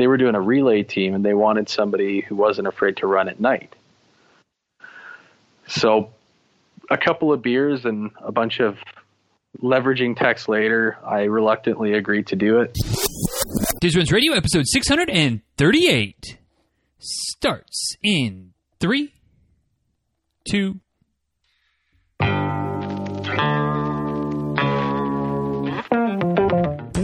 they were doing a relay team and they wanted somebody who wasn't afraid to run at night. So, a couple of beers and a bunch of leveraging text later, I reluctantly agreed to do it. Diz Runs Radio episode 638 starts in three, two,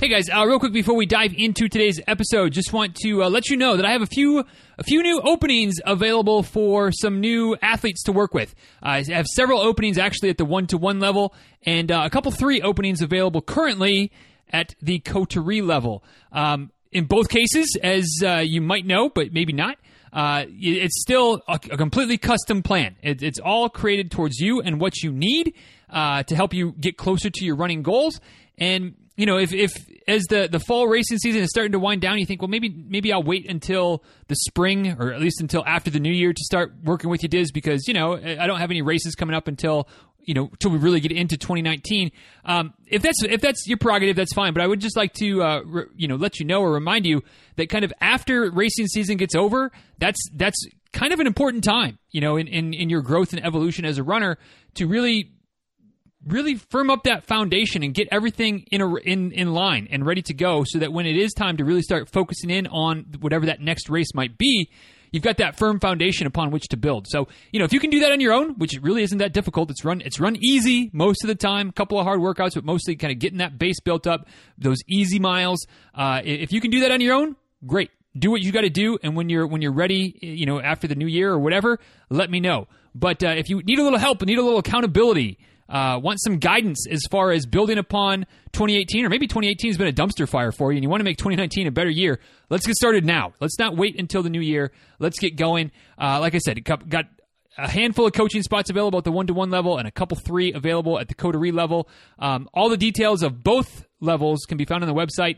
Hey guys, uh, real quick before we dive into today's episode, just want to uh, let you know that I have a few a few new openings available for some new athletes to work with. Uh, I have several openings actually at the one to one level, and uh, a couple three openings available currently at the coterie level. Um, in both cases, as uh, you might know, but maybe not. Uh, it's still a, a, completely custom plan. It, it's all created towards you and what you need to help you get closer to your running goals. And you know, if, if as the, the fall racing season is starting to wind down, you think, well, maybe maybe I'll wait until the spring or at least until after the new year to start working with you, Diz, because you know I don't have any races coming up until you know until we really get into 2019. Um, if that's if that's your prerogative, that's fine. But I would just like to uh, re, you know let you know or remind you that kind of after racing season gets over, that's that's kind of an important time, you know, in, in, in your growth and evolution as a runner to really really firm up that foundation and get everything in a, in in line and ready to go so that when it is time to really start focusing in on whatever that next race might be you've got that firm foundation upon which to build. So you know if you can do that on your own which really isn't that difficult it's run it's run easy most of the time a couple of hard workouts but mostly kind of getting that base built up those easy miles uh, if you can do that on your own great. Do what you got to do and when you're when you're ready you know after the new year or whatever let me know. But uh, if you need a little help and need a little accountability uh, want some guidance as far as building upon 2018, or maybe 2018 has been a dumpster fire for you, and you want to make 2019 a better year, let's get started now. Let's not wait until the new year. Let's get going. Uh, like I said, got a handful of coaching spots available at the one to one level and a couple three available at the coterie level. Um, all the details of both levels can be found on the website.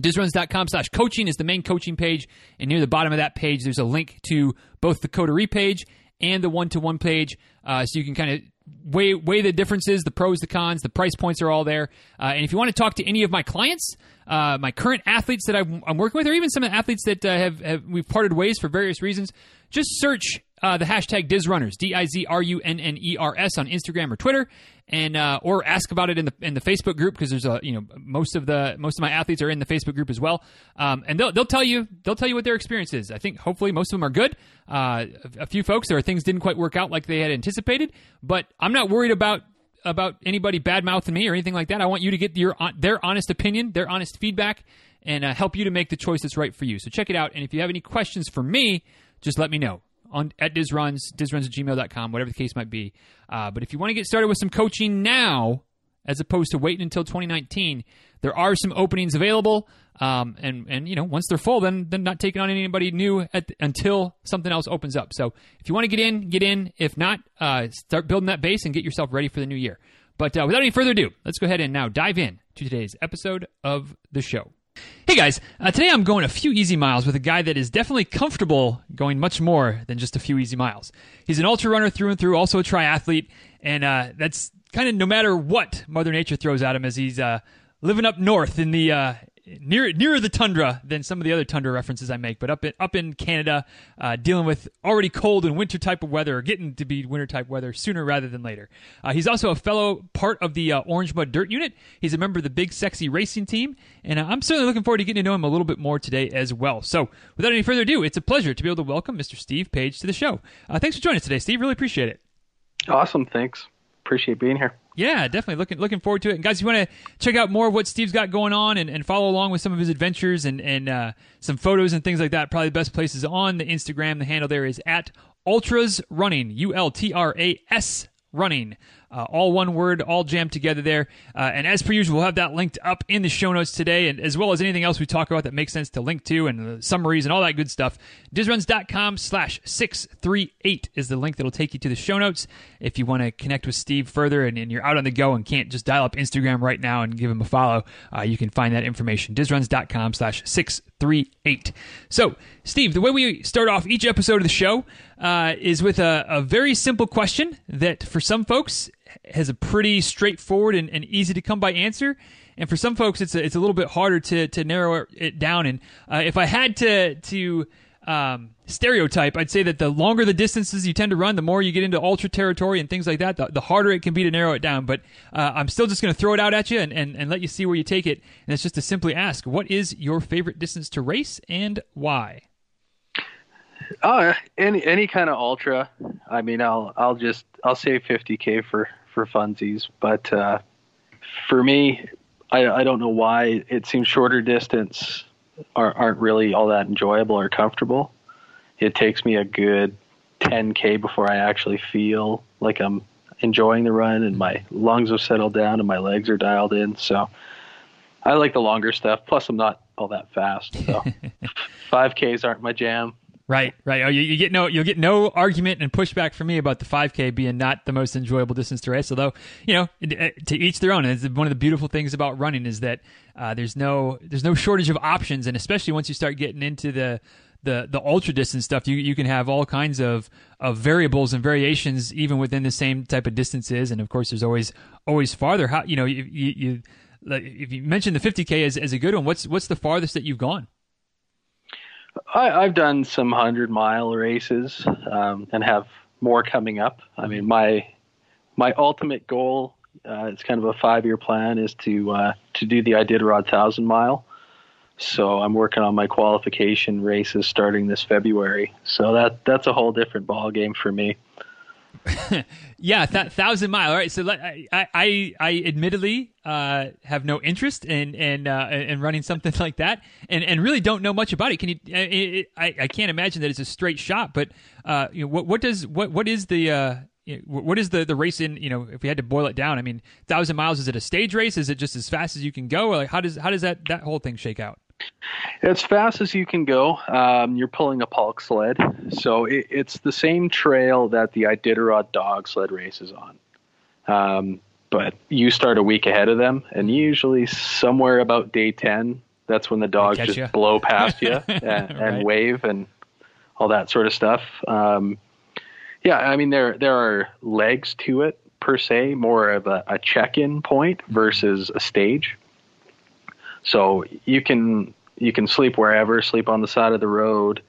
Dizruns.com slash coaching is the main coaching page. And near the bottom of that page, there's a link to both the coterie page and the one to one page. Uh, so you can kind of weigh weigh the differences, the pros, the cons, the price points are all there. Uh, and if you want to talk to any of my clients, uh, my current athletes that I'm, I'm, working with, or even some of the athletes that uh, have, have, we've parted ways for various reasons, just search uh, the hashtag DizRunners, D I Z R U N N E R S on Instagram or Twitter, and uh, or ask about it in the in the Facebook group because there's a you know most of the most of my athletes are in the Facebook group as well, um, and they'll they'll tell you they'll tell you what their experience is. I think hopefully most of them are good. Uh, a, few folks there are things didn't quite work out like they had anticipated, but I'm not worried about about anybody bad mouthing me or anything like that. I want you to get your their honest opinion, their honest feedback, and uh, help you to make the choice that's right for you. So check it out. And if you have any questions for me, just let me know on at DizRuns, DizRuns at gmail.com, whatever the case might be. Uh, but if you want to get started with some coaching now, as opposed to waiting until 2019, there are some openings available. Um, and and you know once they're full, then then not taking on anybody new at, until something else opens up. So if you want to get in, get in. If not, uh, start building that base and get yourself ready for the new year. But uh, without any further ado, let's go ahead and now dive in to today's episode of the show. Hey guys, uh, today I'm going a few easy miles with a guy that is definitely comfortable going much more than just a few easy miles. He's an ultra runner through and through, also a triathlete, and uh, that's kind of no matter what Mother Nature throws at him as he's uh, living up north in the uh, near nearer the tundra than some of the other tundra references I make, but up in up in Canada, uh, dealing with already cold and winter type of weather, or getting to be winter type weather sooner rather than later. Uh, he's also a fellow part of the uh, Orange Mud Dirt Unit. He's a member of the Big Sexy Racing Team, and uh, I'm certainly looking forward to getting to know him a little bit more today as well. So, without any further ado, it's a pleasure to be able to welcome Mr. Steve Page to the show. Uh, thanks for joining us today, Steve. Really appreciate it. Awesome. Thanks. Appreciate being here. Yeah, definitely looking looking forward to it. And guys, if you want to check out more of what Steve's got going on and, and follow along with some of his adventures and and uh, some photos and things like that, probably the best place is on the Instagram. The handle there is at Ultras Running, U L T R A S Running. Uh, all one word, all jammed together there. Uh, and as per usual, we'll have that linked up in the show notes today, and as well as anything else we talk about that makes sense to link to, and the summaries and all that good stuff. Dizruns.com slash 638 is the link that'll take you to the show notes. If you want to connect with Steve further and, and, you're out on the go and can't just dial up Instagram right now and give him a follow, uh, you can find that information. Dizruns.com slash 638. So, Steve, the way we start off each episode of the show uh, is with a, a very simple question that for some folks has a pretty straightforward and, and easy to come by answer. And for some folks, it's a, it's a little bit harder to, to narrow it down. And uh, if I had to to um, stereotype, I'd say that the longer the distances you tend to run, the more you get into ultra territory and things like that, the, the harder it can be to narrow it down. But uh, I'm still just going to throw it out at you and, and, and let you see where you take it. And it's just to simply ask, what is your favorite distance to race and why? Oh, any any kind of ultra. I mean, I'll I'll just I'll say 50k for for funsies, but uh, for me, I I don't know why it seems shorter distance are, aren't really all that enjoyable or comfortable. It takes me a good 10k before I actually feel like I'm enjoying the run and my lungs have settled down and my legs are dialed in. So I like the longer stuff. Plus, I'm not all that fast. So 5Ks aren't my jam. Right, right. Oh, you, you, get no, you'll get no argument and pushback from me about the 5K being not the most enjoyable distance to race. Although, you know, to each their own. And it's one of the beautiful things about running is that uh, there's no there's no shortage of options, and especially once you start getting into the the the ultra distance stuff, you you can have all kinds of of variables and variations even within the same type of distances. And of course, there's always always farther. How you know you, you, you if you mentioned the 50k as, as a good one, what's what's the farthest that you've gone? I, have done some hundred mile races um, and have more coming up. I mean, my my ultimate goal, uh, it's kind of a five year plan, is to uh, to do the Iditarod thousand mile. So I'm working on my qualification races starting this February. So that that's a whole different ball game for me. Yeah, th- thousand mile. All right, so I I, I admittedly uh, have no interest in in uh, in running something like that, and and really don't know much about it. Can you? I I can't imagine that it's a straight shot, but uh, you know, what what does what what is the uh, what is the the race in? You know, if we had to boil it down, I mean, thousand miles is it a stage race? Is it just as fast as you can go? Or like how does how does that that whole thing shake out? As fast as you can go, um, you're pulling a pulk sled. So it, it's the same trail that the Iditarod dog sled race is on. Um, but you start a week ahead of them, and usually somewhere about day 10, that's when the dogs just you. blow past you and, right. wave and all that sort of stuff. Um, yeah, I mean, there, there are legs to it per se, more of a, a check in point versus a stage. So you can you can sleep wherever, sleep on the side of the road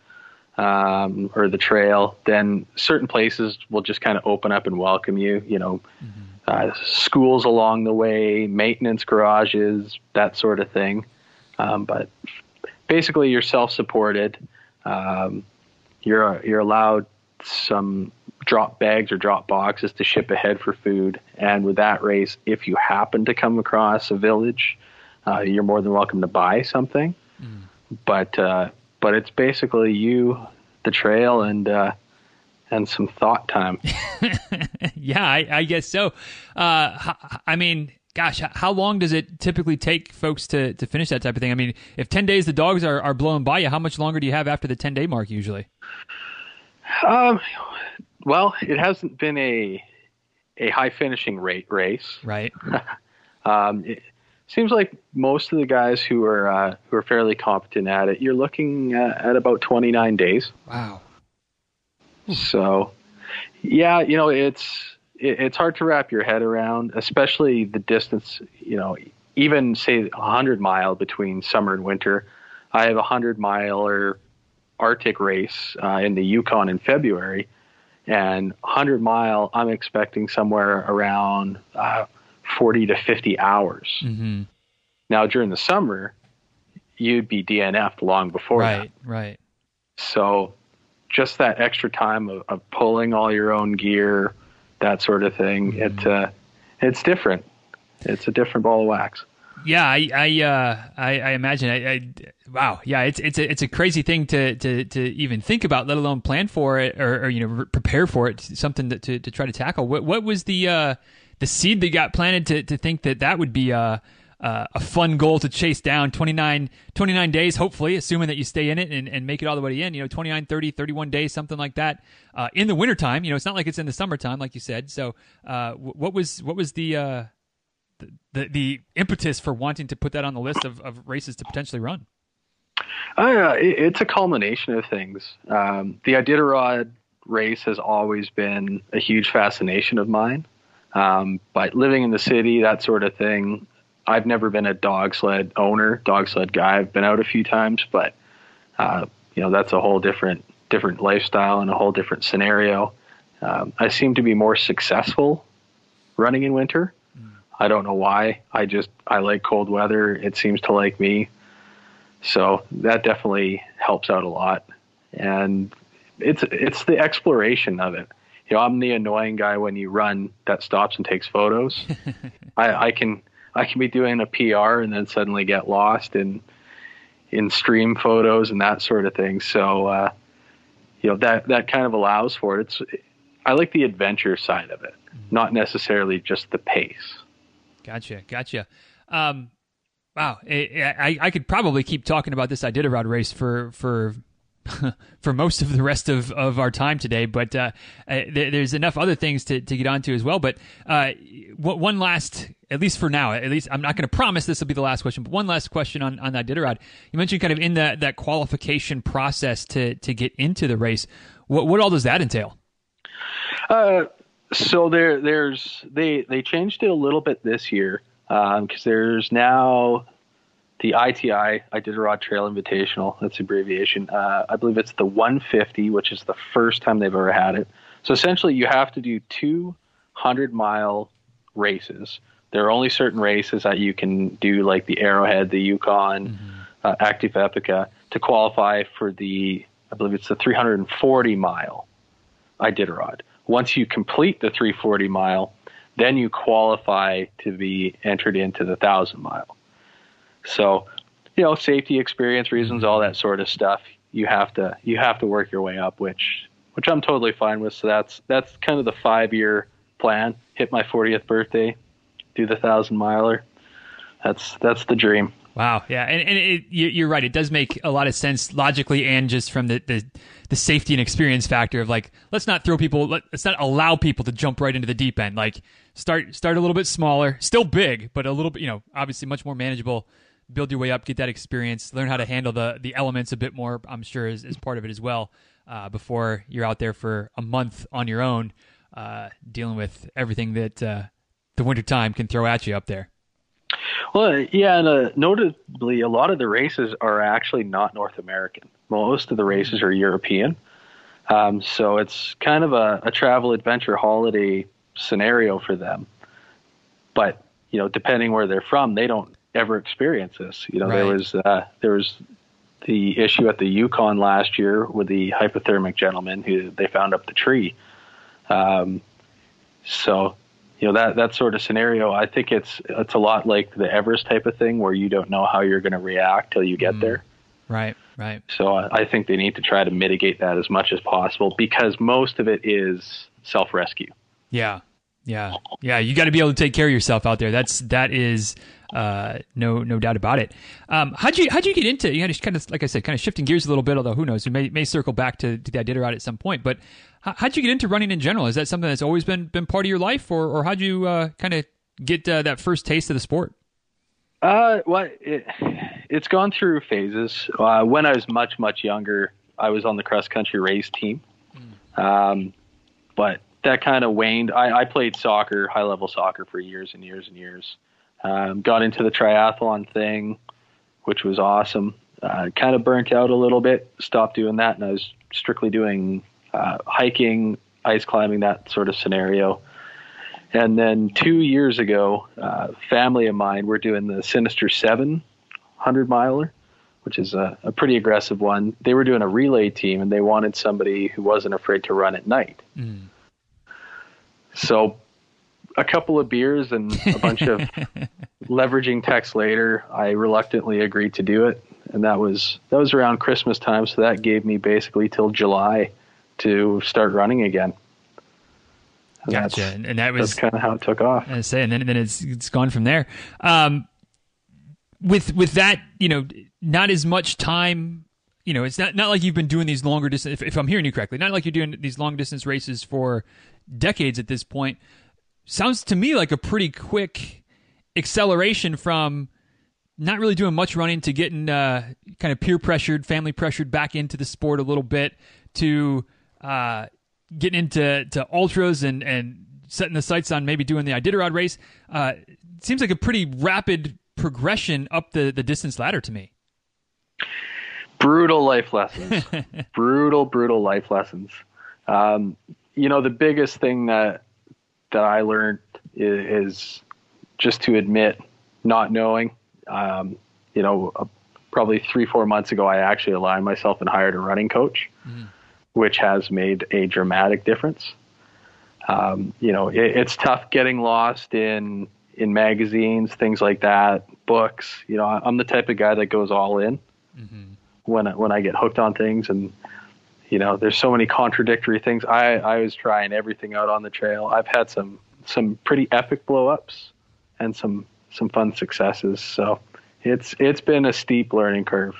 um, or the trail. Then certain places will just kind of open up and welcome you. You know, mm-hmm. uh, schools along the way, maintenance garages, that sort of thing. Um, but basically, you're self-supported. Um, you're you're allowed some drop bags or drop boxes to ship ahead for food. And with that race, if you happen to come across a village uh, you're more than welcome to buy something. Mm. But uh, but it's basically you, the trail, and uh, and some thought time. yeah, I, I, guess so. Uh, I mean, gosh, how long does it typically take folks to, to finish that type of thing? I mean, if 10 days the dogs are, are blowing by you, how much longer do you have after the 10 day mark usually? Um, well, it hasn't been a a high finishing rate race. Right. um, it, seems like most of the guys who are uh, who are fairly competent at it, you're looking at, at about 29 days. Wow. So, yeah, you know, it's it, it's hard to wrap your head around, especially the distance. You know, even say 100 mile between summer and winter. I have a 100 mile or Arctic race uh, in the Yukon in February, and 100 mile I'm expecting somewhere around. Uh, 40 to 50 hours. Mm-hmm. Now, during the summer, you'd be DNF'd long before right, that. Right, So, just that extra time of, of, pulling all your own gear, that sort of thing, mm-hmm. it uh, it's different. It's a different ball of wax. Yeah, I I uh, I, I, imagine. I, I, wow. Yeah, it's it's a it's a crazy thing to, to, to even think about, let alone plan for it or, or you know prepare for it. Something that, to to try to tackle. What what was the uh, the seed that got planted to to think that that would be a a fun goal to chase down. 29, 29 days hopefully assuming that you stay in it and, and make it all the way in you know 29 30 31 days something like that uh, in the wintertime. You know it's not like it's in the summertime like you said. So uh, what was what was the, uh, the, the the impetus for wanting to put that on the list of, of races to potentially run? Uh, it, it's a culmination of things. Um, the iditarod race has always been a huge fascination of mine um, but living in the city that sort of thing I've never been a dog sled owner, dog sled guy. I've been out a few times, but uh, you know that's a whole different different lifestyle and a whole different scenario. Um, I seem to be more successful running in winter. Mm. I don't know why. I just I like cold weather. It seems to like me, so that definitely helps out a lot. And it's it's the exploration of it. You know, I'm the annoying guy when you run that stops and takes photos. I, I can I can be doing a PR and then suddenly get lost in in stream photos and that sort of thing. So uh, you know that that kind of allows for it. It's I like the adventure side of it, not necessarily just the pace. Gotcha, gotcha. Um, wow, I, I, I could probably keep talking about this Iditarod race for for for most of the rest of, of our time today, but uh, uh, there's enough other things to, to get onto as well. But uh, one last, at least for now, at least I'm not going to promise this will be the last question, but one last question on, on that Iditarod. You mentioned kind of in that, that qualification process to, to get into the race. What, what all does that entail? Uh, so there, there's they they changed it a little bit this year because um, there's now the ITI Iditarod Trail Invitational. That's the abbreviation. Uh, I believe it's the 150, which is the first time they've ever had it. So essentially, you have to do two hundred mile races. There are only certain races that you can do, like the Arrowhead, the Yukon, mm-hmm. uh, Actif Epica, to qualify for the. I believe it's the 340 mile Iditarod. Once you complete the 340 mile, then you qualify to be entered into the thousand mile. So, you know, safety experience reasons, all that sort of stuff. You have to you have to work your way up, which which I'm totally fine with. So that's that's kind of the five year plan. Hit my 40th birthday, do the thousand miler. That's that's the dream. Wow, yeah, and, and it, you're right. It does make a lot of sense logically, and just from the, the, the safety and experience factor of like, let's not throw people, let's not allow people to jump right into the deep end. Like, start start a little bit smaller, still big, but a little bit, you know, obviously much more manageable build your way up, get that experience, learn how to handle the the elements a bit more. I'm sure is, is part of it as well. Uh, before you're out there for a month on your own, uh, dealing with everything that uh, the wintertime can throw at you up there. Well, yeah, and uh, notably, a lot of the races are actually not North American. Most of the races are European. Um, so it's kind of a, a travel adventure holiday scenario for them. But you know, depending where they're from, they don't ever experience this. You know, right. there was uh, there was the issue at the Yukon last year with the hypothermic gentleman who they found up the tree. Um, so, you know that that sort of scenario, I think it's it's a lot like the Everest type of thing where you don't know how you're going to react till you get mm. there. Right, right. So I think they need to try to mitigate that as much as possible because most of it is self rescue. Yeah, yeah, yeah. You got to be able to take care of yourself out there. That's that is uh, no no doubt about it. Um, how'd you how'd you get into? You know, kind of like I said, kind of shifting gears a little bit. Although who knows, we may may circle back to, to the Iditarod at some point. But how'd you get into running in general? Is that something that's always been been part of your life, or or how'd you uh, kind of get uh, that first taste of the sport? Uh, well, it, it's gone through phases. Uh, when I was much much younger, I was on the cross country race team. Mm. Um, but that kind of waned. I, I played soccer, high level soccer, for years and years and years. Um, got into the triathlon thing, which was awesome. Uh, kind of burnt out a little bit. Stopped doing that, and I was strictly doing uh, hiking, ice climbing, that sort of scenario. And then two years ago, uh, family of mine were doing the Sinister Seven hundred miler, which is a, a, pretty aggressive one. They were doing a relay team, and they wanted somebody who wasn't afraid to run at night. Mm. So a couple of beers and a bunch of leveraging text later, I reluctantly agreed to do it, and that was that was around Christmas time. So that gave me basically till July to start running again. Gotcha, That's, and, and that was kind of how it took off. I say, and then then it's it's gone from there. Um, with with that, you know, not as much time. You know, it's not not like you've been doing these longer distance. If, if I'm hearing you correctly, not like you're doing these long distance races for decades at this point. Sounds to me like a pretty quick acceleration from not really doing much running to getting uh, kind of peer pressured, family pressured back into the sport a little bit to uh, getting into to ultras and and setting the sights on maybe doing the Iditarod race. Uh, seems like a pretty rapid progression up the the distance ladder to me. Brutal life lessons. brutal, brutal life lessons. Um, you know, the biggest thing that that I learned is, is just to admit not knowing. Um, you know, uh, probably three, four months ago, I actually aligned myself and hired a running coach, mm. which has made a dramatic difference. Um, you know, it, it's tough getting lost in in magazines, things like that, books. You know, I'm the type of guy that goes all in mm-hmm. when I, when I get hooked on things, and you know, there's so many contradictory things. I I was trying everything out on the trail. I've had some some pretty epic blowups and some some fun successes. So it's it's been a steep learning curve.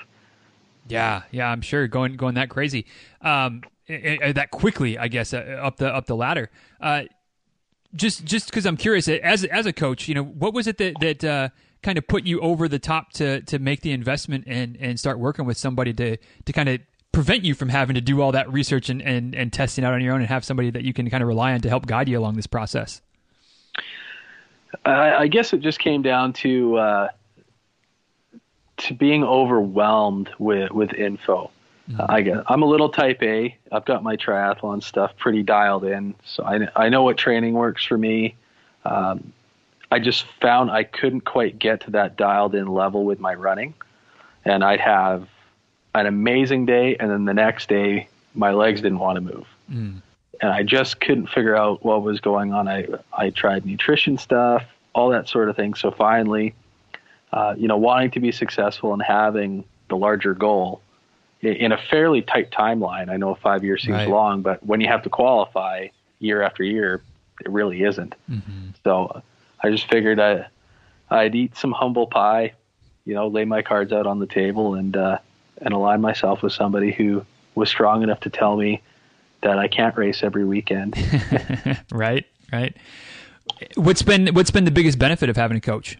Yeah, yeah, I'm sure going going that crazy, um, that quickly, I guess, uh, up the up the ladder. Uh, just just because I'm curious, as as a coach, you know, what was it that that uh, kind of put you over the top to to make the investment and and start working with somebody to to kind of prevent you from having to do all that research and, and, and testing out on your own and have somebody that you can kind of rely on to help guide you along this process? I, I guess it just came down to uh, to being overwhelmed with with info. Mm-hmm. I guess I'm a little type A. I've got my triathlon stuff pretty dialed in, so I I know what training works for me. Um, I just found I couldn't quite get to that dialed in level with my running, and I'd have an amazing day, and then the next day my legs didn't want to move. Mm and I just couldn't figure out what was going on. I I tried nutrition stuff, all that sort of thing. So finally, uh, you know, wanting to be successful and having the larger goal in a fairly tight timeline. I know five years seems right. long, but when you have to qualify year after year, it really isn't. Mm-hmm. So I just figured I I'd eat some humble pie, you know, lay my cards out on the table and uh, and align myself with somebody who was strong enough to tell me that I can't race every weekend. right, right. What's been what's been the biggest benefit of having a coach?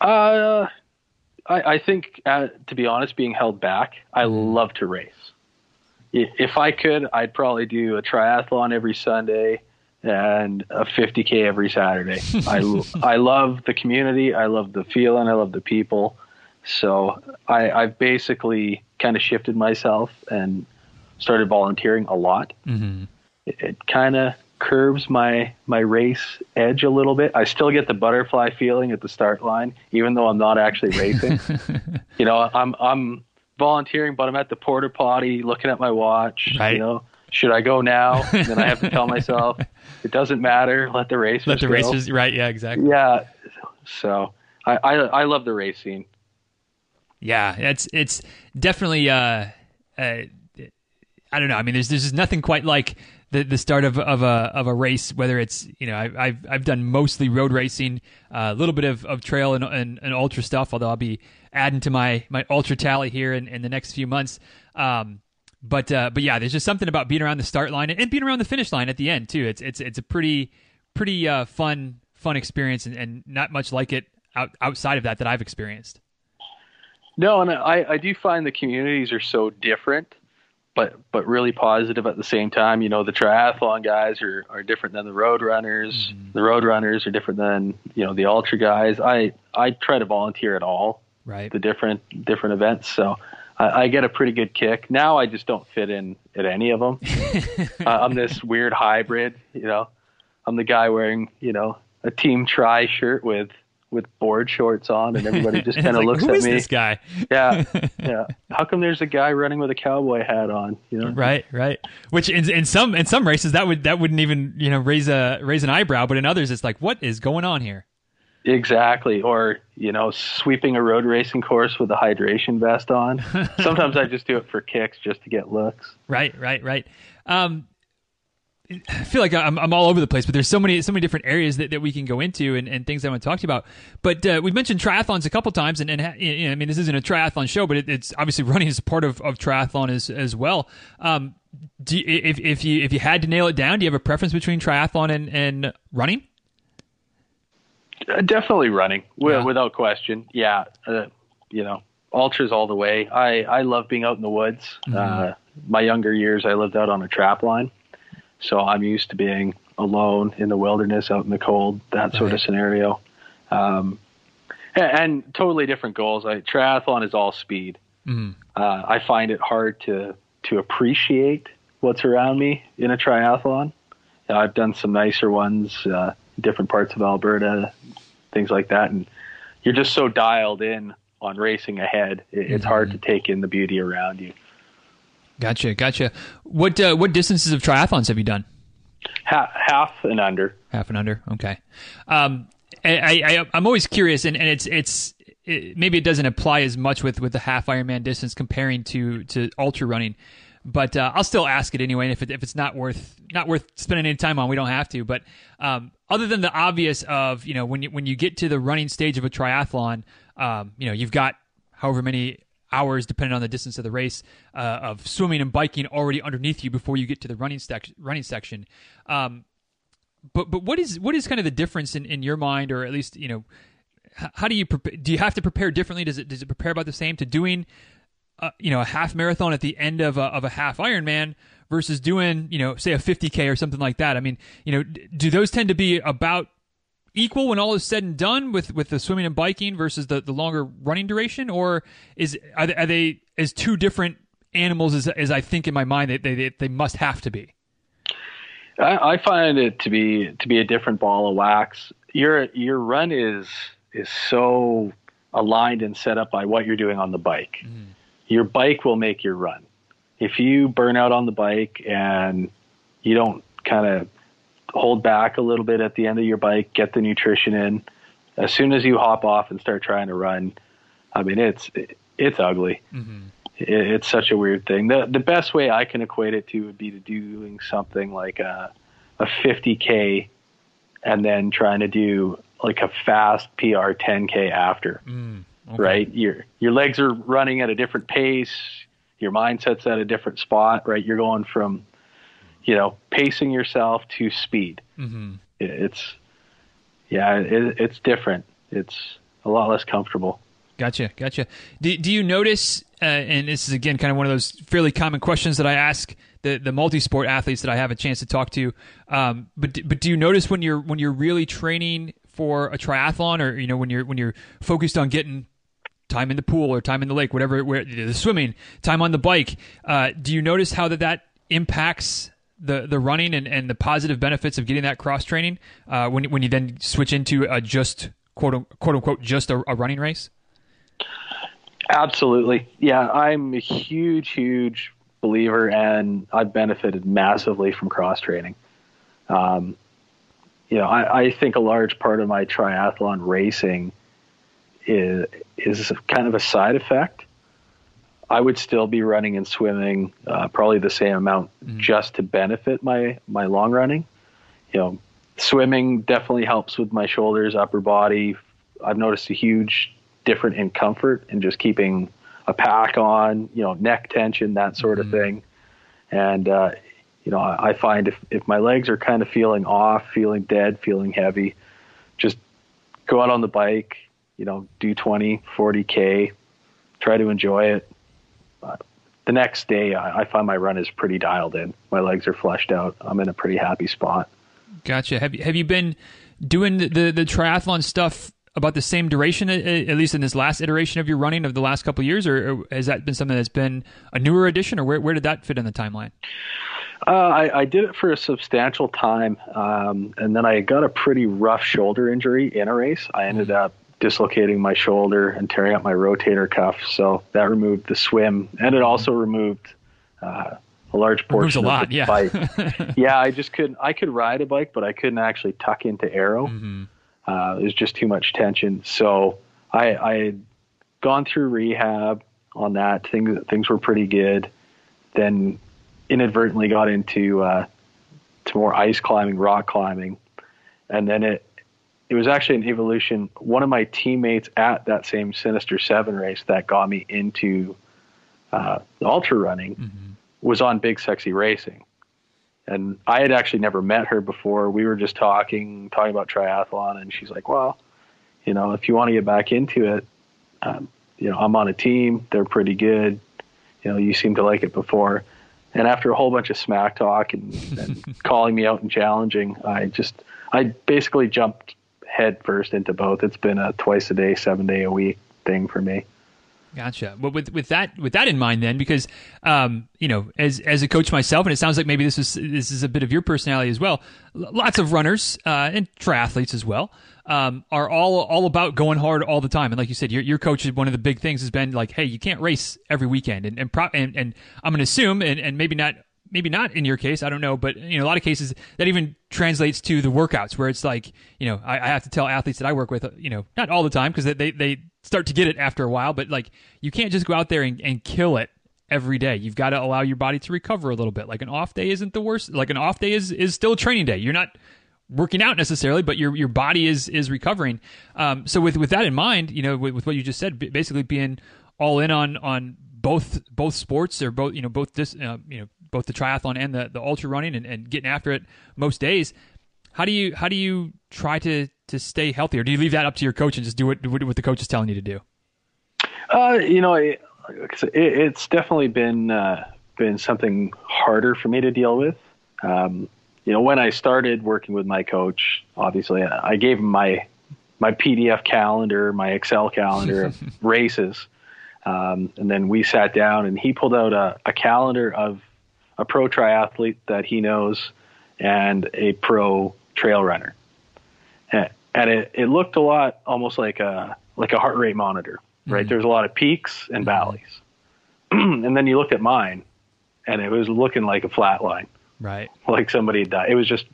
Uh, I, I think, uh, to be honest, being held back, I mm-hmm. love to race. If I could, I'd probably do a triathlon every Sunday and a 50k every Saturday. I I love the community. I love the feeling. I love the people. So I, I've basically kind of shifted myself and started volunteering a lot. Mm-hmm. It, it kind of curves my my race edge a little bit. I still get the butterfly feeling at the start line, even though I'm not actually racing. you know, I'm I'm volunteering, but I'm at the porta potty looking at my watch. Right. You know, should I go now? And then I have to tell myself it doesn't matter. Let the racers. Let the go. racers. Right. Yeah. Exactly. Yeah. So I I, I love the racing. Yeah, it's it's definitely uh, uh I don't know. I mean, there's there's nothing quite like the the start of, of a of a race. Whether it's you know I, have I've done mostly road racing, uh, a little bit of, of trail and, and, and ultra stuff. Although I'll be adding to my my ultra tally here in, in the next few months. Um, but uh, but yeah, there's just something about being around the start line and, and being around the finish line at the end too. It's it's it's a pretty pretty uh, fun fun experience and, and not much like it out, outside of that that I've experienced. No, and I, I do find the communities are so different but but really positive at the same time. You know, the triathlon guys are, are different than the road runners. Mm-hmm. The road runners are different than you know the ultra guys. I I try to volunteer at all right the different different events, so I, I get a pretty good kick. Now I just don't fit in at any of them. uh, I'm this weird hybrid. You know, I'm the guy wearing you know a team tri shirt with with board shorts on, and everybody just kind of like, looks at me. This guy, yeah, yeah. How come there's a guy running with a cowboy hat on? You know, right, right. Which in, in some in some races that would that wouldn't even you know raise a raise an eyebrow, but in others it's like, what is going on here? Exactly, or you know, sweeping a road racing course with a hydration vest on. Sometimes I just do it for kicks, just to get looks. Right, right, right. Um, I feel like I'm, I'm all over the place, but there's so many so many different areas that, that we can go into and, and things I want to talk to you about. But uh, we've mentioned triathlons a couple times, and, and you know, I mean this isn't a triathlon show, but it, it's obviously running is part of, of triathlon as as well. Um, do you, if if you if you had to nail it down, do you have a preference between triathlon and, and running? Uh, definitely running, yeah. without question. Yeah, uh, you know, ultras all the way. I I love being out in the woods. Mm-hmm. Uh, my younger years, I lived out on a trap line, so I'm used to being alone in the wilderness, out in the cold, that sort right. of scenario. Um, and, and, totally different goals. Like triathlon is all speed. Mm-hmm. Uh, I find it hard to to appreciate what's around me in a triathlon. I've done some nicer ones, uh, different parts of Alberta, things like that, and you're just so dialed in on racing ahead. It, it's mm-hmm. hard to take in the beauty around you. Gotcha, gotcha. What uh, what distances of triathlons have you done? Half, half and under. Half and under. Okay. Um, I, I am always curious, and, and it's it's it, maybe it doesn't apply as much with with the half Ironman distance comparing to to ultra running, but uh, I'll still ask it anyway. And if it, if it's not worth not worth spending any time on, we don't have to. But um, other than the obvious of you know when you when you get to the running stage of a triathlon, um, you know you've got however many hours, depending on the distance of the race, uh, of swimming and biking already underneath you before you get to the running sec- running section. Um, but but what is what is kind of the difference in, in your mind, or at least you know, how do you pre- do you have to prepare differently? Does it does it prepare about the same to doing, uh, you know, a half marathon at the end of a, of a half Ironman versus doing you know say a 50k or something like that? I mean, you know, do those tend to be about equal when all is said and done with, with the swimming and biking versus the, the longer running duration, or is are they, are they as two different animals as, as I think in my mind that they, they, they must have to be? I, I find it to be to be a different ball of wax. Your your run is is so aligned and set up by what you're doing on the bike. Mm. Your bike will make your run. If you burn out on the bike and you don't kind of hold back a little bit at the end of your bike, get the nutrition in. As soon as you hop off and start trying to run, I mean it's it's ugly. Mm-hmm. It, it's such a weird thing. The the best way I can equate it to would be to doing something like a a 50k, and then trying to do like a fast PR 10k after. Mm, okay. Right, your your legs are running at a different pace. Your mindset's at a different spot. Right, you're going from you know, pacing yourself to speed. Mm-hmm. It's, yeah, it, it's different. It's a lot less comfortable. Gotcha, gotcha. Do, do you notice, uh, and this is again kind of one of those fairly common questions that I ask the the multi-sport athletes that I have a chance to talk to. Um, but but do you notice when you're when you're really training for a triathlon, or you know when you're when you're focused on getting time in the pool or time in the lake, whatever, where the swimming, time on the bike, uh, do you notice how that that impacts the the running and, and the positive benefits of getting that cross training uh, when when you then switch into a just quote quote unquote just a, a, running race? Absolutely, yeah. I'm a huge huge believer, and I've benefited massively from cross training. Um, you know, I, I think a large part of my triathlon racing is is kind of a side effect I would still be running and swimming uh, probably the same amount mm-hmm. just to benefit my my long running. You know, swimming definitely helps with my shoulders, upper body. I've noticed a huge difference in comfort and just keeping a pack on, you know, neck tension, that sort mm-hmm. of thing. And uh, you know, I, I find if if my legs are kind of feeling off, feeling dead, feeling heavy, just go out on the bike, you know, do 20, 40k, try to enjoy it the next day, I, I, find my run is pretty dialed in. My legs are fleshed out. I'm in a pretty happy spot. Gotcha. Have you have you been doing the the, the triathlon stuff about the same duration, at least in this last iteration of your running of the last couple years, or, or, has that been something that's been a newer addition, or where where did that fit in the timeline? Uh, I, I, did it for a substantial time, um, and then I got a pretty rough shoulder injury in a race. I ended mm. up dislocating my shoulder and tearing up my rotator cuff. So that removed the swim, and it also removed uh, a large portion a lot, of the yeah. bike. yeah, I just couldn't. I could ride a bike, but I couldn't actually tuck into arrow. Mm-hmm. Uh, it was just too much tension. So I, I had gone through rehab on that. Things things were pretty good. Then inadvertently got into uh, to more ice climbing, rock climbing, and then it it was actually an evolution. One of my teammates at that same Sinister Seven race that got me into uh, ultra running mm-hmm. was on Big Sexy Racing, and I had actually never met her before. We were just talking, talking about triathlon, and she's like, "Well, you know, if you want to get back into it, um, you know, I'm on a team. They're pretty good. You know, you seem to like it before." And after a whole bunch of smack talk and, and calling me out and challenging, I just I basically jumped head first into both. It's been a twice a day, seven day a week thing for me. Gotcha. But with with that with that in mind, then, because um, you know, as as a coach myself, and it sounds like maybe this is this is a bit of your personality as well. Lots of runners uh, and triathletes as well um, are all all about going hard all the time. And like you said, your your coach one of the big things has been like, hey, you can't race every weekend, and and pro- and, and I'm going to assume, and, and maybe not maybe not in your case, I don't know, but you know, a lot of cases that even translates to the workouts where it's like, you know, I, I have to tell athletes that I work with, you know, not all the time because they, they start to get it after a while, but like you can't just go out there and, and kill it every day. You've got to allow your body to recover a little bit. Like an off day isn't the worst. Like an off day is, is still a training day. You're not working out necessarily, but your, your body is, is recovering. Um, so with, with that in mind, you know, with, with what you just said, basically being all in on, on both, both sports or both, you know, both this, uh, you know, both the triathlon and the, the ultra running and, and getting after it most days. How do you how do you try to to stay healthy, or do you leave that up to your coach and just do what what the coach is telling you to do? Uh, you know, it, it's definitely been uh, been something harder for me to deal with. Um, you know, when I started working with my coach, obviously I gave him my my PDF calendar, my Excel calendar of races, um, and then we sat down and he pulled out a, a calendar of a pro triathlete that he knows and a pro trail runner. And it, it looked a lot almost like a like a heart rate monitor, right? Mm-hmm. There's a lot of peaks and valleys. and then you looked at mine and it was looking like a flat line. Right. Like somebody had died. It was just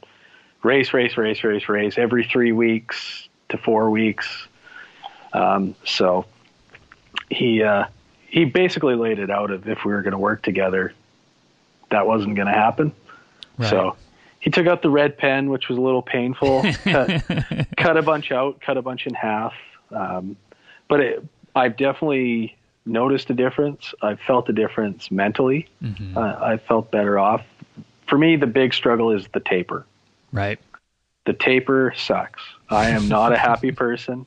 race, race, race, race, race every three weeks to four weeks. Um, so he uh, he basically laid it out of if we were going to work together, that wasn't going to happen. Right. So he took out the red pen, which was a little painful. cut, cut, a bunch out, cut a bunch in half. Um, but it, I've definitely noticed a difference. I've felt a difference mentally. Mm-hmm. Uh, I felt better off. For me, the big struggle is the taper. Right. The taper sucks. I am not a happy person.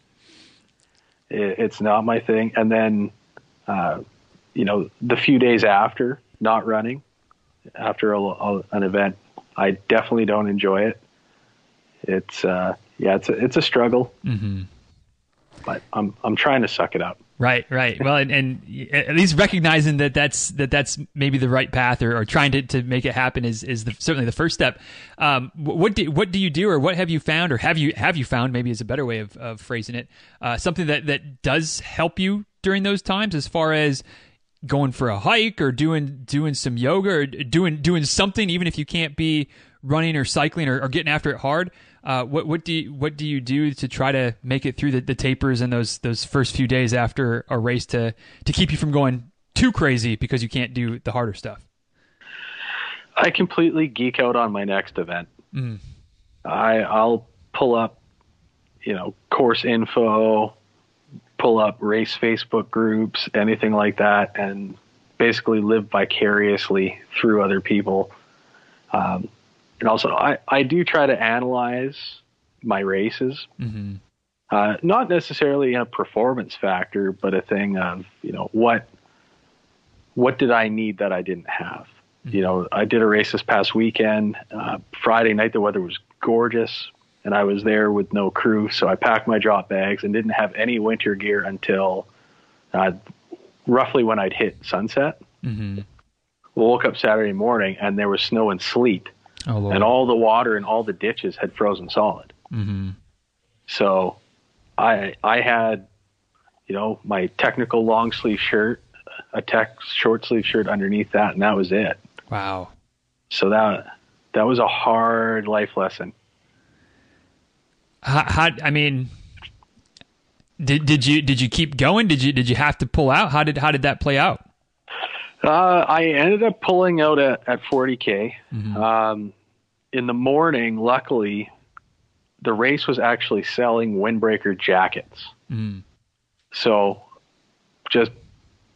It, it's not my thing. And then, uh, you know, the few days after not running, after a, a, an event. I definitely don't enjoy it. It's uh, yeah, it's a, it's a struggle, mm-hmm. but I'm I'm trying to suck it up. Right, right. Well, and, and, at least recognizing that that's that that's maybe the right path, or, or trying to, to make it happen is is the, certainly the first step. Um, what do what do you do, or what have you found, or have you have you found? Maybe is a better way of, of phrasing it. Uh, something that that does help you during those times, as far as going for a hike or doing doing some yoga or doing doing something, even if you can't be running or cycling or, or getting after it hard. Uh, what what do you, what do you do to try to make it through the, the tapers and those those first few days after a race to to keep you from going too crazy because you can't do the harder stuff? I completely geek out on my next event. Mm. I I'll pull up, you know, course info, pull up race Facebook groups, anything like that, and basically live vicariously through other people. Um, and also, I, I do try to analyze my races. Mm-hmm. Uh, not necessarily a performance factor, but a thing of you know what what did I need that I didn't have. Mm-hmm. You know, I did a race this past weekend. Uh, Friday night, the weather was gorgeous and I was there with no crew, so I packed my drop bags and didn't have any winter gear until uh, roughly when I'd hit sunset. Mm-hmm. Woke up Saturday morning and there was snow and sleet, oh, and all the water in all the ditches had frozen solid. Mm-hmm. So, I I had, you know, my technical long sleeve shirt, a tech short sleeve shirt underneath that, and that was it. Wow. So that that was a hard life lesson how, how, I mean, did did you did you keep going? Did you did you have to pull out? How did how did that play out? Uh, I ended up pulling out at, at 40k. Mm-hmm. Um, in the morning, luckily, the race was actually selling windbreaker jackets. Mm. So just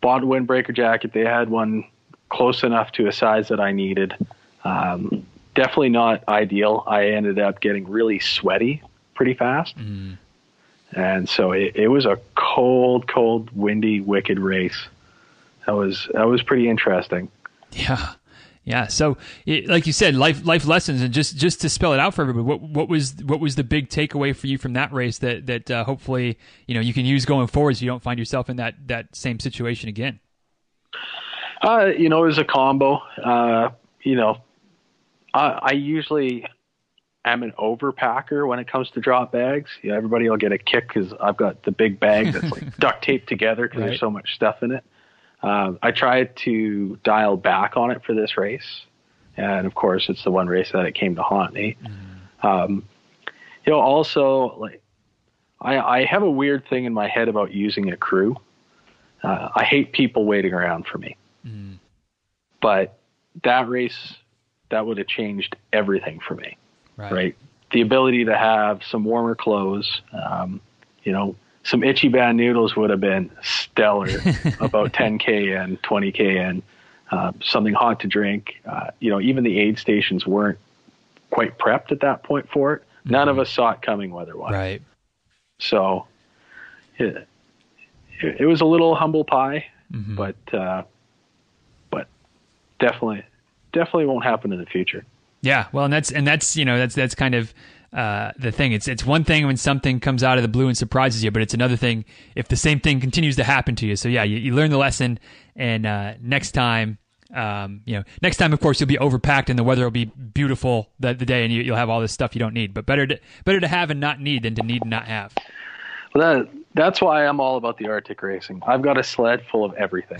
bought a windbreaker jacket. They had one close enough to a size that I needed. Um, definitely not ideal. I ended up getting really sweaty pretty fast. Mm. And so it, it was a cold, cold, windy, wicked race. That was that was pretty interesting. Yeah. Yeah. So, it, like you said, life life lessons, and just just to spell it out for everybody, what what was what was the big takeaway for you from that race that that uh, hopefully you know you can use going forward, so you don't find yourself in that that same situation again. Uh, you know, it was a combo. Uh, you know, I, I usually am an overpacker when it comes to drop bags. Know, everybody will get a kick because I've got the big bag that's like duct taped together because Right. there's so much stuff in it. Um, I tried to dial back on it for this race, and of course, it's the one race that it came to haunt me. Um, you know, also like I, I have a weird thing in my head about using a crew. Uh, I hate people waiting around for me, Mm. but that race that would have changed everything for me Right. right? The ability to have some warmer clothes, um, you know, some Ichiban noodles would have been stellar about 10k and 20k and uh, something hot to drink. Uh, you know, even the aid stations weren't quite prepped at that point for it. None of us saw it coming weather-wise. Right. So it, it, was a little humble pie, Mhm. but uh, but definitely definitely won't happen in the future. Yeah, well, and that's and that's you know that's that's kind of uh, the thing. It's it's one thing when something comes out of the blue and surprises you, but it's another thing if the same thing continues to happen to you. So yeah, you, you learn the lesson, and uh, next time, um, you know, next time, of course, you'll be overpacked and the weather will be beautiful the, the day, and you, you'll have all this stuff you don't need. But better to better to have and not need than to need and not have. Well, that that's why I'm all about the Arctic racing. I've got a sled full of everything.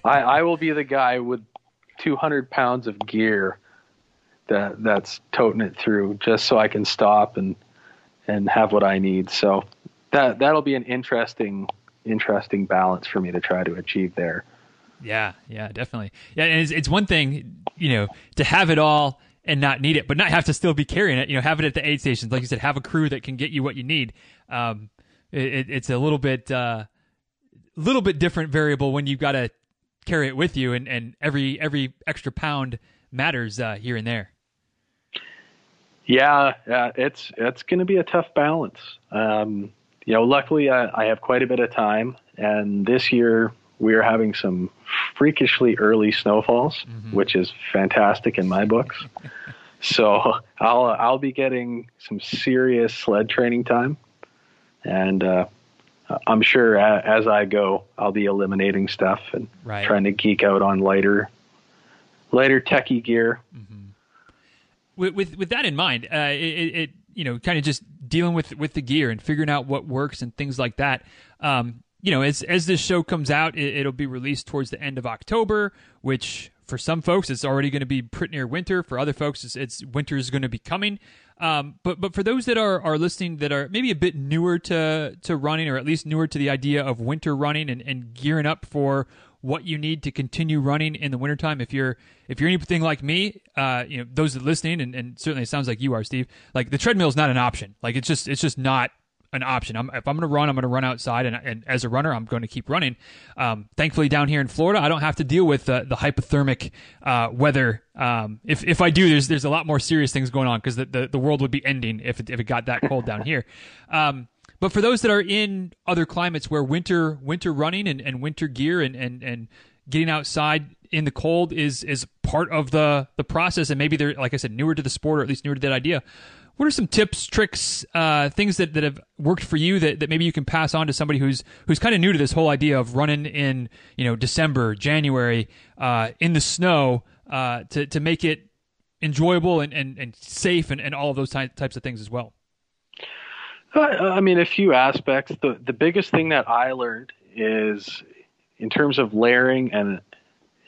I, I will be the guy with 200 pounds of gear that that's toting it through just so I can stop and and have what I need. So that that'll be an interesting interesting balance for me to try to achieve there. Yeah, yeah, definitely. Yeah, and it's, it's one thing, you know, to have it all and not need it, but not have to still be carrying it. You know, have it at the aid stations, like you said, have a crew that can get you what you need. Um, it, it- it's a little bit, uh, little bit different variable when you've got to carry it with you, and, and every every extra pound matters uh, here and there. Yeah, yeah, it's it's going to be a tough balance. Um, you know, luckily I, I have quite a bit of time, and this year we are having some freakishly early snowfalls, which is fantastic in my books. so I'll I'll be getting some serious sled training time, and uh, I'm sure a, as I go, I'll be eliminating stuff and Right. trying to geek out on lighter, lighter techie gear. With with, with that in mind, uh, it, it, you know kind of just dealing with with the gear and figuring out what works and things like that. Um, you know, as as this show comes out, it, it'll be released towards the end of October, which for some folks it's already going to be pretty near winter. For other folks, it's, it's winter is going to be coming. Um, but but for those that are are listening that are maybe a bit newer to to running or at least newer to the idea of winter running and, and gearing up for what you need to continue running in the wintertime. If you're if you're anything like me, uh, you know those that listening, and, and certainly it sounds like you are, Steve. Like the treadmill is not an option. Like it's just it's just not an option. I'm, if I'm going to run, I'm going to run outside, and, and as a runner, I'm going to keep running. Um, thankfully, down here in Florida, I don't have to deal with uh, the hypothermic uh, weather. Um, if if I do, there's there's a lot more serious things going on because the, the the world would be ending if it, if it got that cold down here. Um, but for those that are in other climates where winter winter running and, and winter gear and, and, and getting outside in the cold is is part of the the process and maybe they're like I said newer to the sport or at least newer to that idea. What are some tips, tricks, uh, things that, that have worked for you that, that maybe you can pass on to somebody who's who's kind of new to this whole idea of running in you know December, January, uh, in the snow uh, to to make it enjoyable and, and, and safe and, and all of those ty- types of things as well. Uh, I mean, a few aspects. The the biggest thing that I learned is in terms of layering and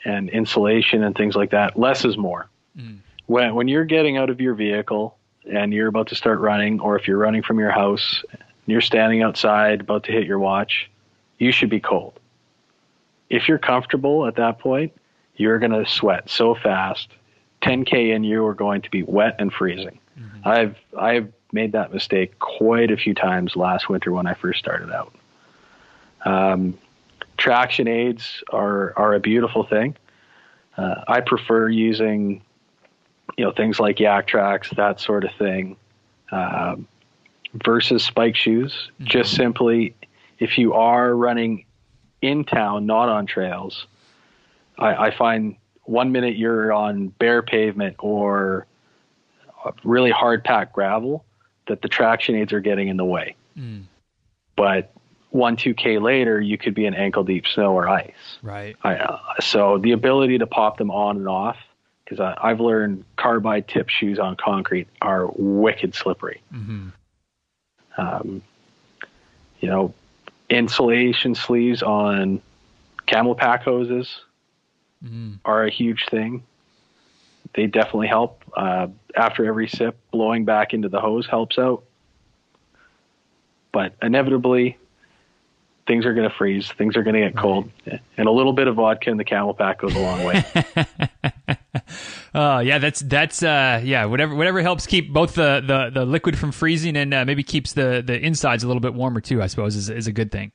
and insulation and things like that. Less is more. When when you're getting out of your vehicle and you're about to start running, or if you're running from your house, and you're standing outside about to hit your watch, you should be cold. If you're comfortable at that point, you're going to sweat so fast. 10k in, you are going to be wet and freezing. Mm-hmm. I've I've made that mistake quite a few times last winter when I first started out. Um, traction aids are are a beautiful thing. Uh, I prefer using, you know, things like Yaktrax, that sort of thing, um, versus spike shoes. Mm-hmm. Just simply, if you are running in town, not on trails, I, I find one minute you're on bare pavement or really hard packed gravel that the traction aids are getting in the way. Mm. But one, two K later, you could be in ankle deep snow or ice. Right. I, uh, so the ability to pop them on and off, because I've learned carbide tip shoes on concrete are wicked slippery. Mm-hmm. Um, you know, insulation sleeves on CamelBak hoses mm-hmm. are a huge thing. They definitely help. Uh, after every sip, blowing back into the hose helps out. But inevitably, things are going to freeze. Things are going to get cold, and a little bit of vodka in the CamelBak goes a long way. Oh yeah, that's that's uh, yeah. Whatever whatever helps keep both the, the, the liquid from freezing and uh, maybe keeps the, the insides a little bit warmer too. I suppose is is a good thing.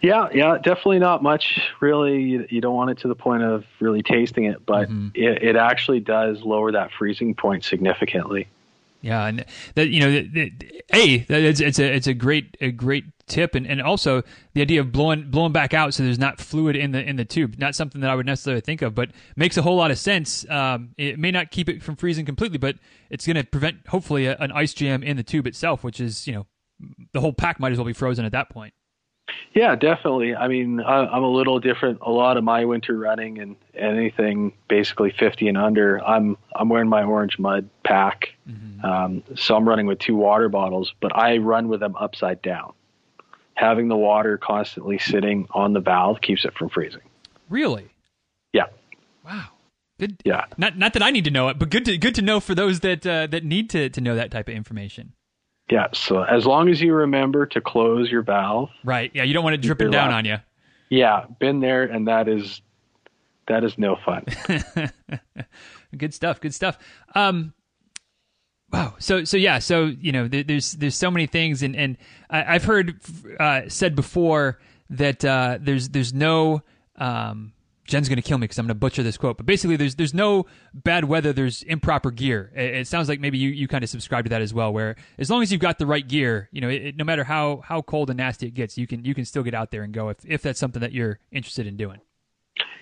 Yeah, yeah, definitely not much. Really, you, you don't want it to the point of really tasting it, but mm-hmm. it, it actually does lower that freezing point significantly. Yeah, and that you know, a it's, it's a it's a great a great tip, and, and also the idea of blowing blowing back out so there's not fluid in the in the tube. Not something that I would necessarily think of, but makes a whole lot of sense. Um, it may not keep it from freezing completely, but it's going to prevent hopefully a, an ice jam in the tube itself, which is you know the whole pack might as well be frozen at that point. Yeah, definitely. I mean, I, am a little different. A lot of my winter running and anything basically 50 and under, I'm I'm wearing my orange mud pack. Mm-hmm. Um, so I'm running with two water bottles, but I run with them upside down. Having the water constantly sitting on the valve keeps it from freezing. Really? Yeah. Wow. Good. Yeah. Not not that I need to know it, but good to good to know for those that uh, that need to to know that type of information. Yeah. So as long as you remember to close your valve. Right. Yeah. You don't want it dripping down on you. Yeah. Been there, and that is that is no fun. good stuff. Good stuff. Um, wow. So so yeah. So you know, there, there's there's so many things, and and I, have heard uh, said before that uh, there's there's no um, Jen's going to kill me because I'm going to butcher this quote. But basically, there's there's no bad weather. There's improper gear. It, it sounds like maybe you, you kind of subscribe to that as well. Where as long as you've got the right gear, you know, it, no matter how how cold and nasty it gets, you can you can still get out there and go if if that's something that you're interested in doing.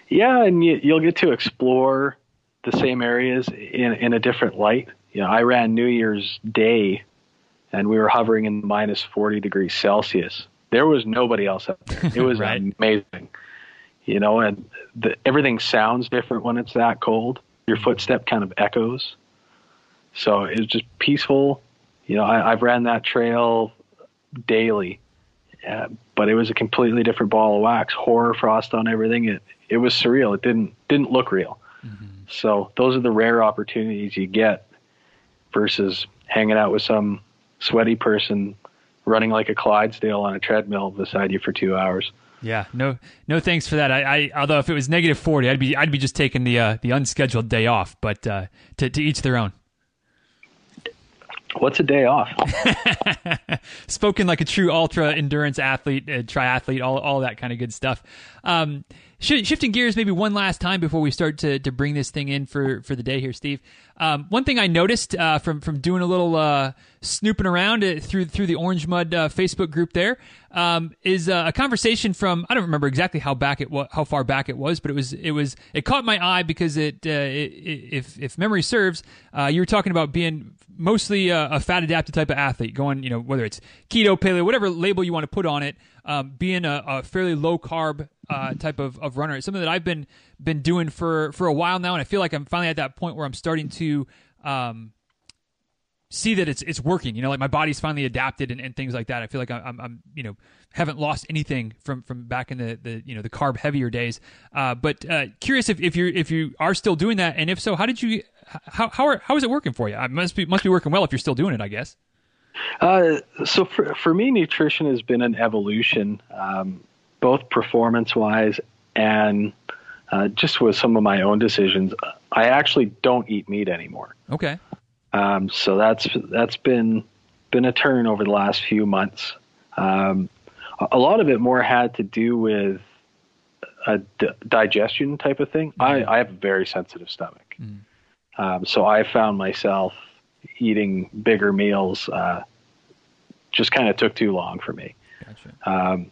Yeah, and you, you'll get to explore the same areas in in a different light. You know, I ran New Year's Day, and we were hovering in minus 40 degrees Celsius. There was nobody else out there. It was right. amazing you know, and the, everything sounds different when it's that cold. Your footstep kind of echoes. So it's just peaceful. You know, I, have ran that trail daily, uh, but it was a completely different ball of wax. Hoar frost on everything. It it was surreal. It didn't didn't look real. Mm-hmm. So those are the rare opportunities you get versus hanging out with some sweaty person running like a Clydesdale on a treadmill beside you for two hours. Yeah, no, no thanks for that. I, I although if it was negative forty, I'd be I'd be just taking the uh, the unscheduled day off. But uh, to to each their own. What's a day off? Spoken like a true ultra endurance athlete, uh, triathlete, all all that kind of good stuff. Um, shifting gears, maybe one last time before we start to to bring this thing in for for the day here, Steve. Um, one thing I noticed uh, from from doing a little uh, snooping around uh, through through the Orange Mud uh, Facebook group there um, is uh, a conversation from I don't remember exactly how back it was, how far back it was, but it was it was it caught my eye because it, uh, it, it if if memory serves, you were talking about being mostly a, a, fat adapted type of athlete, going you know whether it's keto, paleo, whatever label you want to put on it, um, being a, a, fairly low carb type of, of runner. It's something that I've been been doing for for a while now, and I feel like I'm finally at that point where I'm starting to um, see that it's it's working. You know, like my body's finally adapted and, and things like that. I feel like I'm, I'm, you know haven't lost anything from from back in the, the you know the carb heavier days. Uh, but uh, curious if, if you if you are still doing that, and if so, how did you how how are, how is it working for you? It must be must be working well if you're still doing it, I guess. Uh, so for for me, nutrition has been an evolution, um, both performance wise and uh, just with some of my own decisions, I actually don't eat meat anymore. Okay. Um, so that's that's been been a turn over the last few months. Um, a lot of it more had to do with a d- digestion type of thing. Mm-hmm. I, I have a very sensitive stomach, mm-hmm. um, so I found myself eating bigger meals. Uh, just kind of took too long for me. Gotcha. Um,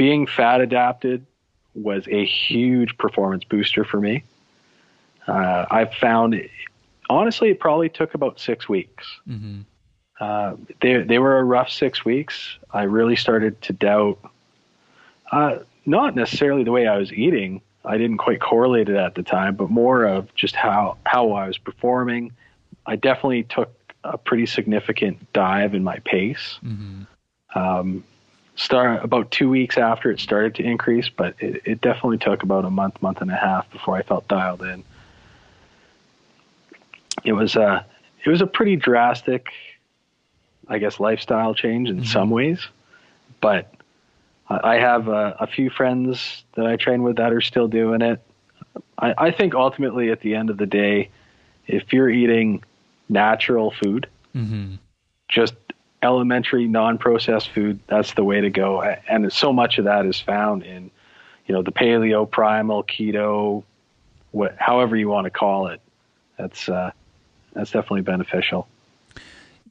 being fat adapted was a huge performance booster for me. Uh, I've found, honestly, it probably took about six weeks. Mm-hmm. Uh, they they were a rough six weeks. I really started to doubt, uh, not necessarily the way I was eating. I didn't quite correlate it at the time, but more of just how how I was performing. I definitely took a pretty significant dive in my pace. Mm-hmm. Um, start about two weeks after it started to increase, but it, it definitely took about a month, month and a half before I felt dialed in. It was a it was a pretty drastic, I guess, lifestyle change in mm-hmm. some ways, but I have a, a, few friends that I train with that are still doing it. I, I think ultimately, at the end of the day, if you're eating natural food, mm-hmm. just elementary non-processed food that's the way to go. And so much of that is found in you know the paleo primal keto what however you want to call it. That's uh, that's definitely beneficial.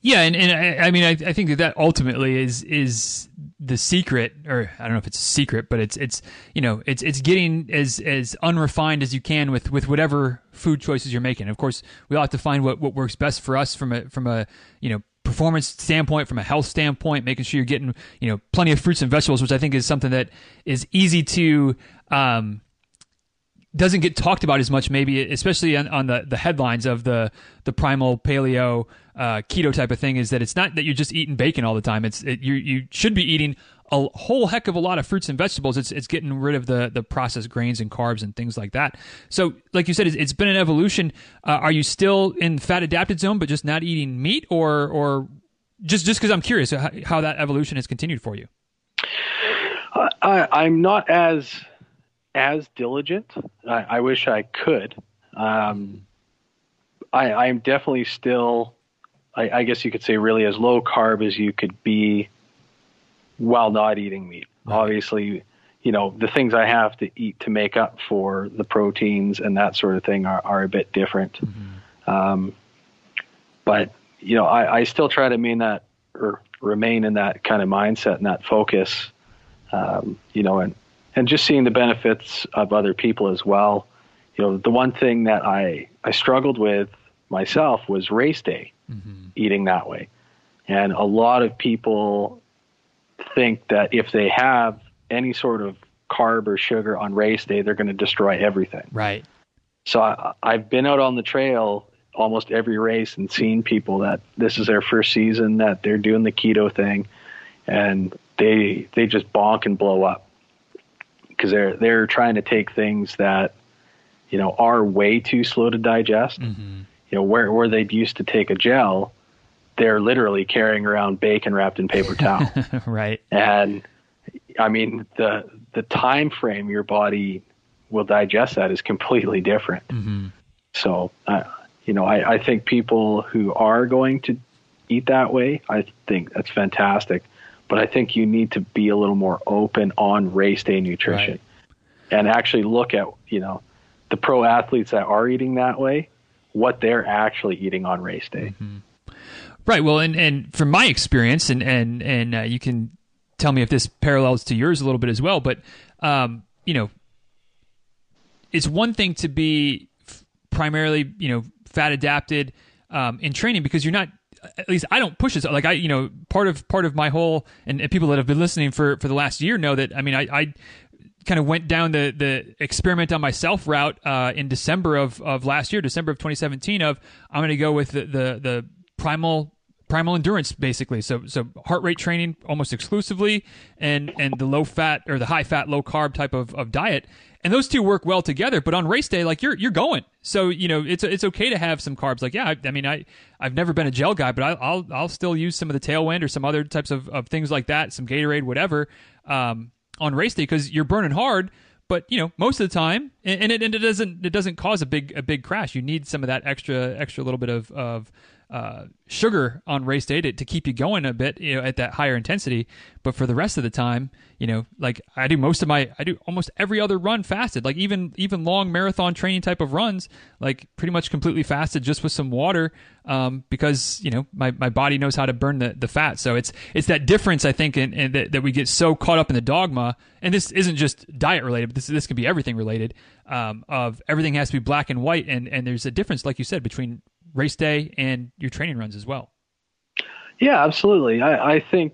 Yeah and, and I, I mean I, I, think that that ultimately is is the secret or I don't know if it's a secret but it's it's you know it's it's getting as as unrefined as you can with with whatever food choices you're making. Of course we all have to find what what works best for us from a from a you know performance standpoint, from a health standpoint, making sure you're getting you know plenty of fruits and vegetables, which I think is something that is easy to um, doesn't get talked about as much, maybe especially on, on the the headlines of the the primal paleo uh, keto type of thing. Is that it's not that you're just eating bacon all the time. It's it, you you should be eating a whole heck of a lot of fruits and vegetables. It's it's getting rid of the the processed grains and carbs and things like that. So, like you said, it's, it's been an evolution. Uh, are you still in fat adapted zone, but just not eating meat, or or just just because I'm curious how, how, that evolution has continued for you? I, I'm not as as diligent. I, I wish I could. Um, I, I'm definitely still, I, I guess you could say, really as low carb as you could be while not eating meat. Right. Obviously, you know, the things I have to eat to make up for the proteins and that sort of thing are, are a bit different. Mm-hmm. Um, but, you know, I, I still try to mean that or remain in that kind of mindset and that focus, um, you know, and, and just seeing the benefits of other people as well. You know, the one thing that I, I struggled with myself was race day, mm-hmm. eating that way. And a lot of people think that if they have any sort of carb or sugar on race day, they're going to destroy everything. Right. So I, I've been out on the trail almost every race and seen people that this is their first season that they're doing the keto thing, and they they just bonk and blow up because they're they're trying to take things that you know are way too slow to digest. Mm-hmm. You know where where they'd used to take a gel, they're literally carrying around bacon wrapped in paper towel. right. And I mean the the time frame your body will digest that is completely different. Mm-hmm. So, uh, you know, I, I think people who are going to eat that way, I think that's fantastic. But I think you need to be a little more open on race day nutrition right. and actually look at, you know, the pro athletes that are eating that way, what they're actually eating on race day. Mm-hmm. Right. Well, and, and from my experience, and and and uh, you can tell me if this parallels to yours a little bit as well. But um, you know, it's one thing to be f- primarily you know fat adapted um, in training because you're not. At least I don't push it. Like I, you know, part of part of my whole and, and people that have been listening for for the last year know that. I mean, I, I kind of went down the the experiment on myself route uh, in December of, of last year, December of 2017. Of I'm going to go with the, the the primal primal endurance basically. So so heart rate training almost exclusively and and the low fat or the high fat low carb type of, of diet. And those two work well together but on race day like you're you're going. So you know it's it's okay to have some carbs. Like yeah I, I mean I I've never been a gel guy but I, will I'll still use some of the tailwind or some other types of, of things like that some Gatorade whatever um, on race day because you're burning hard but you know, most of the time, and, and, it, and it doesn't it doesn't cause a big a big crash. You need some of that extra extra little bit of of uh, sugar on race day to, to keep you going a bit, you know, at that higher intensity. But for the rest of the time, you know, like I do most of my, I do almost every other run fasted, like even even long marathon training type of runs, like pretty much completely fasted just with some water, um, because you know my, my body knows how to burn the, the fat. So it's it's that difference I think, in, in that, that we get so caught up in the dogma, and this isn't just diet related, but this this can be everything related. Um, of everything has to be black and white, and and there's a difference, like you said, between race day and your training runs as well. Yeah, absolutely. I, I think,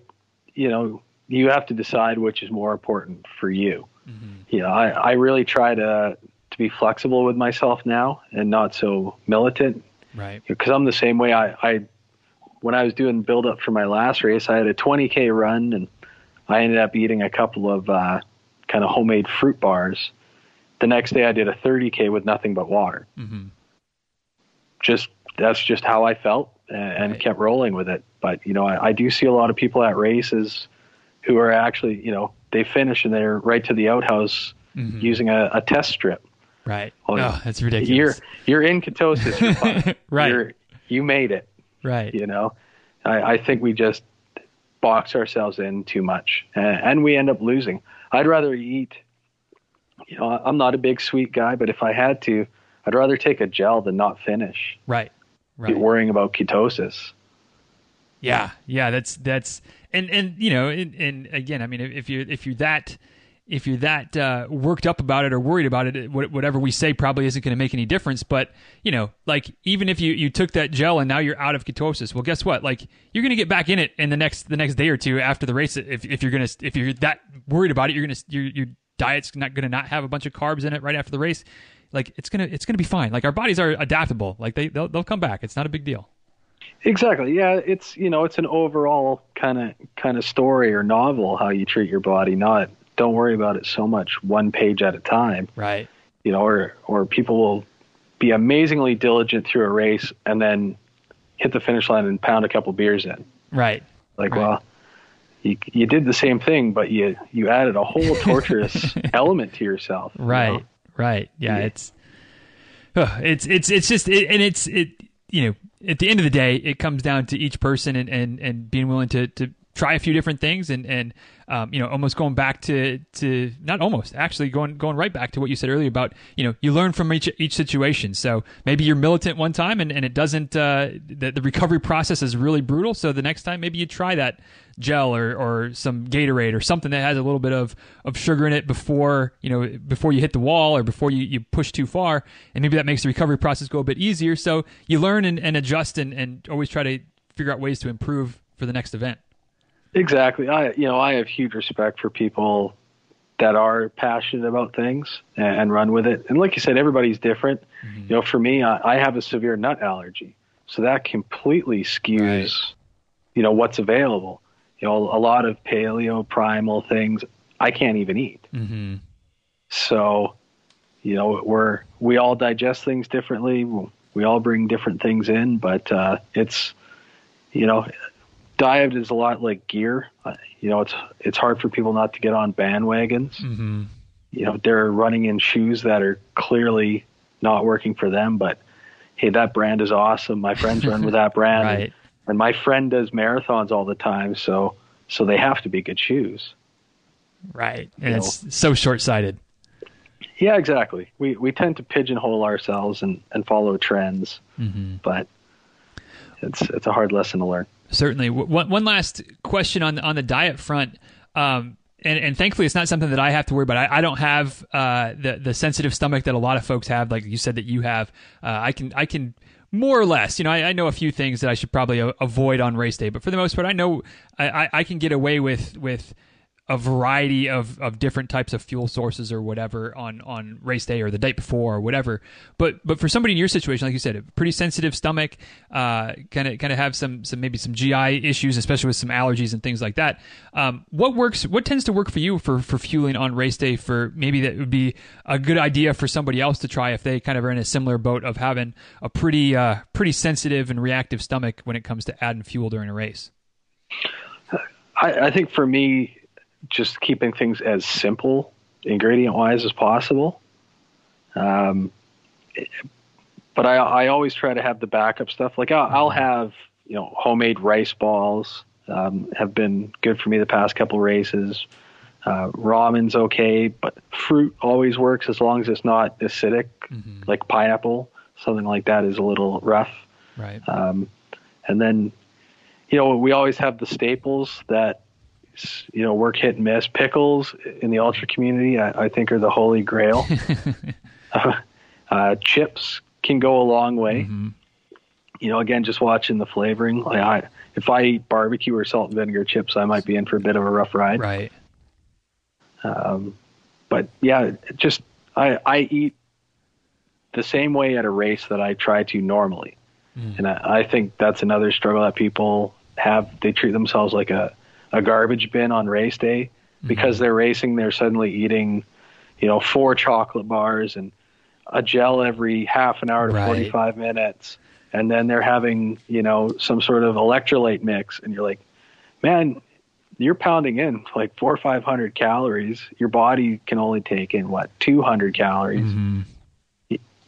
you know, you have to decide which is more important for you. Mm-hmm. You know, I, I really try to to be flexible with myself now and not so militant. Right. Because I'm the same way. I, I when I was doing build up for my last race, I had a 20k run and I ended up eating a couple of uh, kind of homemade fruit bars. The next day, I did a 30k with nothing but water. Mm-hmm. Just that's just how I felt and, and right. kept rolling with it. But you know, I, I do see a lot of people at races who are actually, you know, they finish and they're right to the outhouse mm-hmm. using a, a, test strip. Right. Oh, oh, that's ridiculous. You're you're in ketosis. You're right. You're, you made it. Right. You know, I, I think we just box ourselves in too much, and, and we end up losing. I'd rather eat. You know, I'm not a big sweet guy, but if I had to, I'd rather take a gel than not finish. Right right. worrying about ketosis. Yeah, yeah, that's that's and and you know, and, and again, I mean, if you're if you're that if you're that uh, worked up about it or worried about it, whatever we say probably isn't going to make any difference. But you know, like even if you, you took that gel and now you're out of ketosis, well, guess what? Like you're going to get back in it in the next the next day or two after the race. If, if you're gonna if you're that worried about it, you're gonna your your diet's not going to not have a bunch of carbs in it right after the race like it's gonna it's gonna be fine. Like our bodies are adaptable. Like they they'll, they'll come back. It's not a big deal. Exactly. Yeah, it's you know it's an overall kind of kind of story or novel how you treat your body. Not don't worry about it so much one page at a time. Right. You know, or or people will be amazingly diligent through a race and then hit the finish line and pound a couple beers in. Right. Like right. well. You, you did the same thing, but you you added a whole torturous element to yourself. Right. You know? Right. Yeah. yeah. It's, uh, it's, it's, it's just, it, and it's, it, you know, at the end of the day, it comes down to each person and, and, and being willing to, to try a few different things and, and, um, you know, almost going back to, to not almost actually going, going right back to what you said earlier about, you know, you learn from each, each situation. So maybe you're militant one time and, and it doesn't, uh, the, the recovery process is really brutal. So the next time maybe you try that gel or, or some Gatorade or something that has a little bit of, of sugar in it before, you know, before you hit the wall or before you, you push too far. And maybe that makes the recovery process go a bit easier. So you learn and, and adjust and, and always try to figure out ways to improve for the next event. Exactly. I you know I have huge respect for people that are passionate about things and, and run with it. And like you said, everybody's different. Mm-hmm. You know, for me, I, I, have a severe nut allergy, so that completely skews, right. you know, what's available. You know, a lot of paleo primal things I can't even eat. Mm-hmm. So, you know, we're we all digest things differently. We all bring different things in, but uh, it's you know diet is a lot like gear. Uh, you know, it's it's hard for people not to get on bandwagons. Mm-hmm. You know, they're running in shoes that are clearly not working for them, but hey, that brand is awesome. My friends run with that brand, right. and my friend does marathons all the time, so so they have to be good shoes. Right, and you it's know. so short sighted. Yeah, exactly. We we tend to pigeonhole ourselves and, and follow trends, mm-hmm. but it's it's a hard lesson to learn. Certainly. One, one last question on on the diet front. Um, and, and, thankfully, it's not something that I have to worry about. I, I don't have uh, the the sensitive stomach that a lot of folks have, like you said that you have. Uh, I can I can more or less, you know, I, I, know a few things that I should probably avoid on race day, but for the most part, I know I, I can get away with with a variety of, of different types of fuel sources or whatever on, on race day or the day before or whatever. But but for somebody in your situation, like you said, a pretty sensitive stomach, kind of kind of have some some maybe some GI issues, especially with some allergies and things like that. Um, what works? What tends to work for you for for fueling on race day? For maybe that would be a good idea for somebody else to try if they kind of are in a similar boat of having a pretty uh, pretty sensitive and reactive stomach when it comes to adding fuel during a race. I, I think for me, just keeping things as simple ingredient wise as possible. Um, but I, I always try to have the backup stuff. Like I'll, I'll have, you know, homemade rice balls um, have been good for me the past couple races. Uh, ramen's okay, but fruit always works as long as it's not acidic, mm-hmm. like pineapple. Something like that is a little rough. Right. Um, and then, you know, we always have the staples that, you know, work hit and miss. Pickles in the ultra community, I, I think, are the holy grail. uh, chips can go a long way. Mm-hmm. You know, again, just watching the flavoring. Like I, if I eat barbecue or salt and vinegar chips, I might be in for a bit of a rough ride. Right. Um, but yeah, just I, I eat the same way at a race that I try to normally. Mm. And I, I think that's another struggle that people have. They treat themselves like a, a garbage bin on race day because mm-hmm. they're racing. They're suddenly eating, you know, four chocolate bars and a gel every half an hour to right. 45 minutes. And then they're having, you know, some sort of electrolyte mix. And you're like, man, you're pounding in like four or 500 calories. Your body can only take in what, 200 calories. Mm-hmm.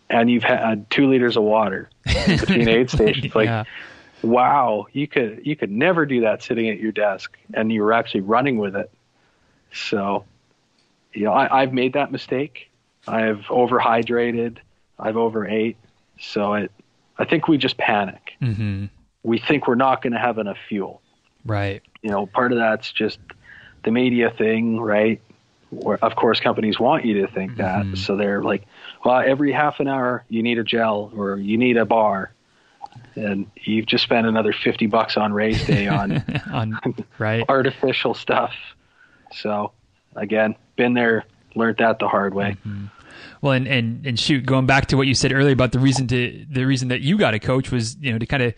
And you've had two liters of water between aid stations. Like, yeah. Wow, you could, you could never do that sitting at your desk and you were actually running with it. So, you know, I, I've made that mistake I've overhydrated. I've overate. So it, I think we just panic. Mm-hmm. We think we're not going to have enough fuel. Right. You know, part of that's just the media thing, right? Where, of course, companies want you to think mm-hmm. that. So they're like, well, every half an hour you need a gel or you need a bar. And you've just spent another 50 bucks on race day on, on right. artificial stuff. So, again, been there, learned that the hard way. Mm-hmm. Well, and, and and shoot, going back to what you said earlier about the reason to the reason that you got a coach was you know to kind of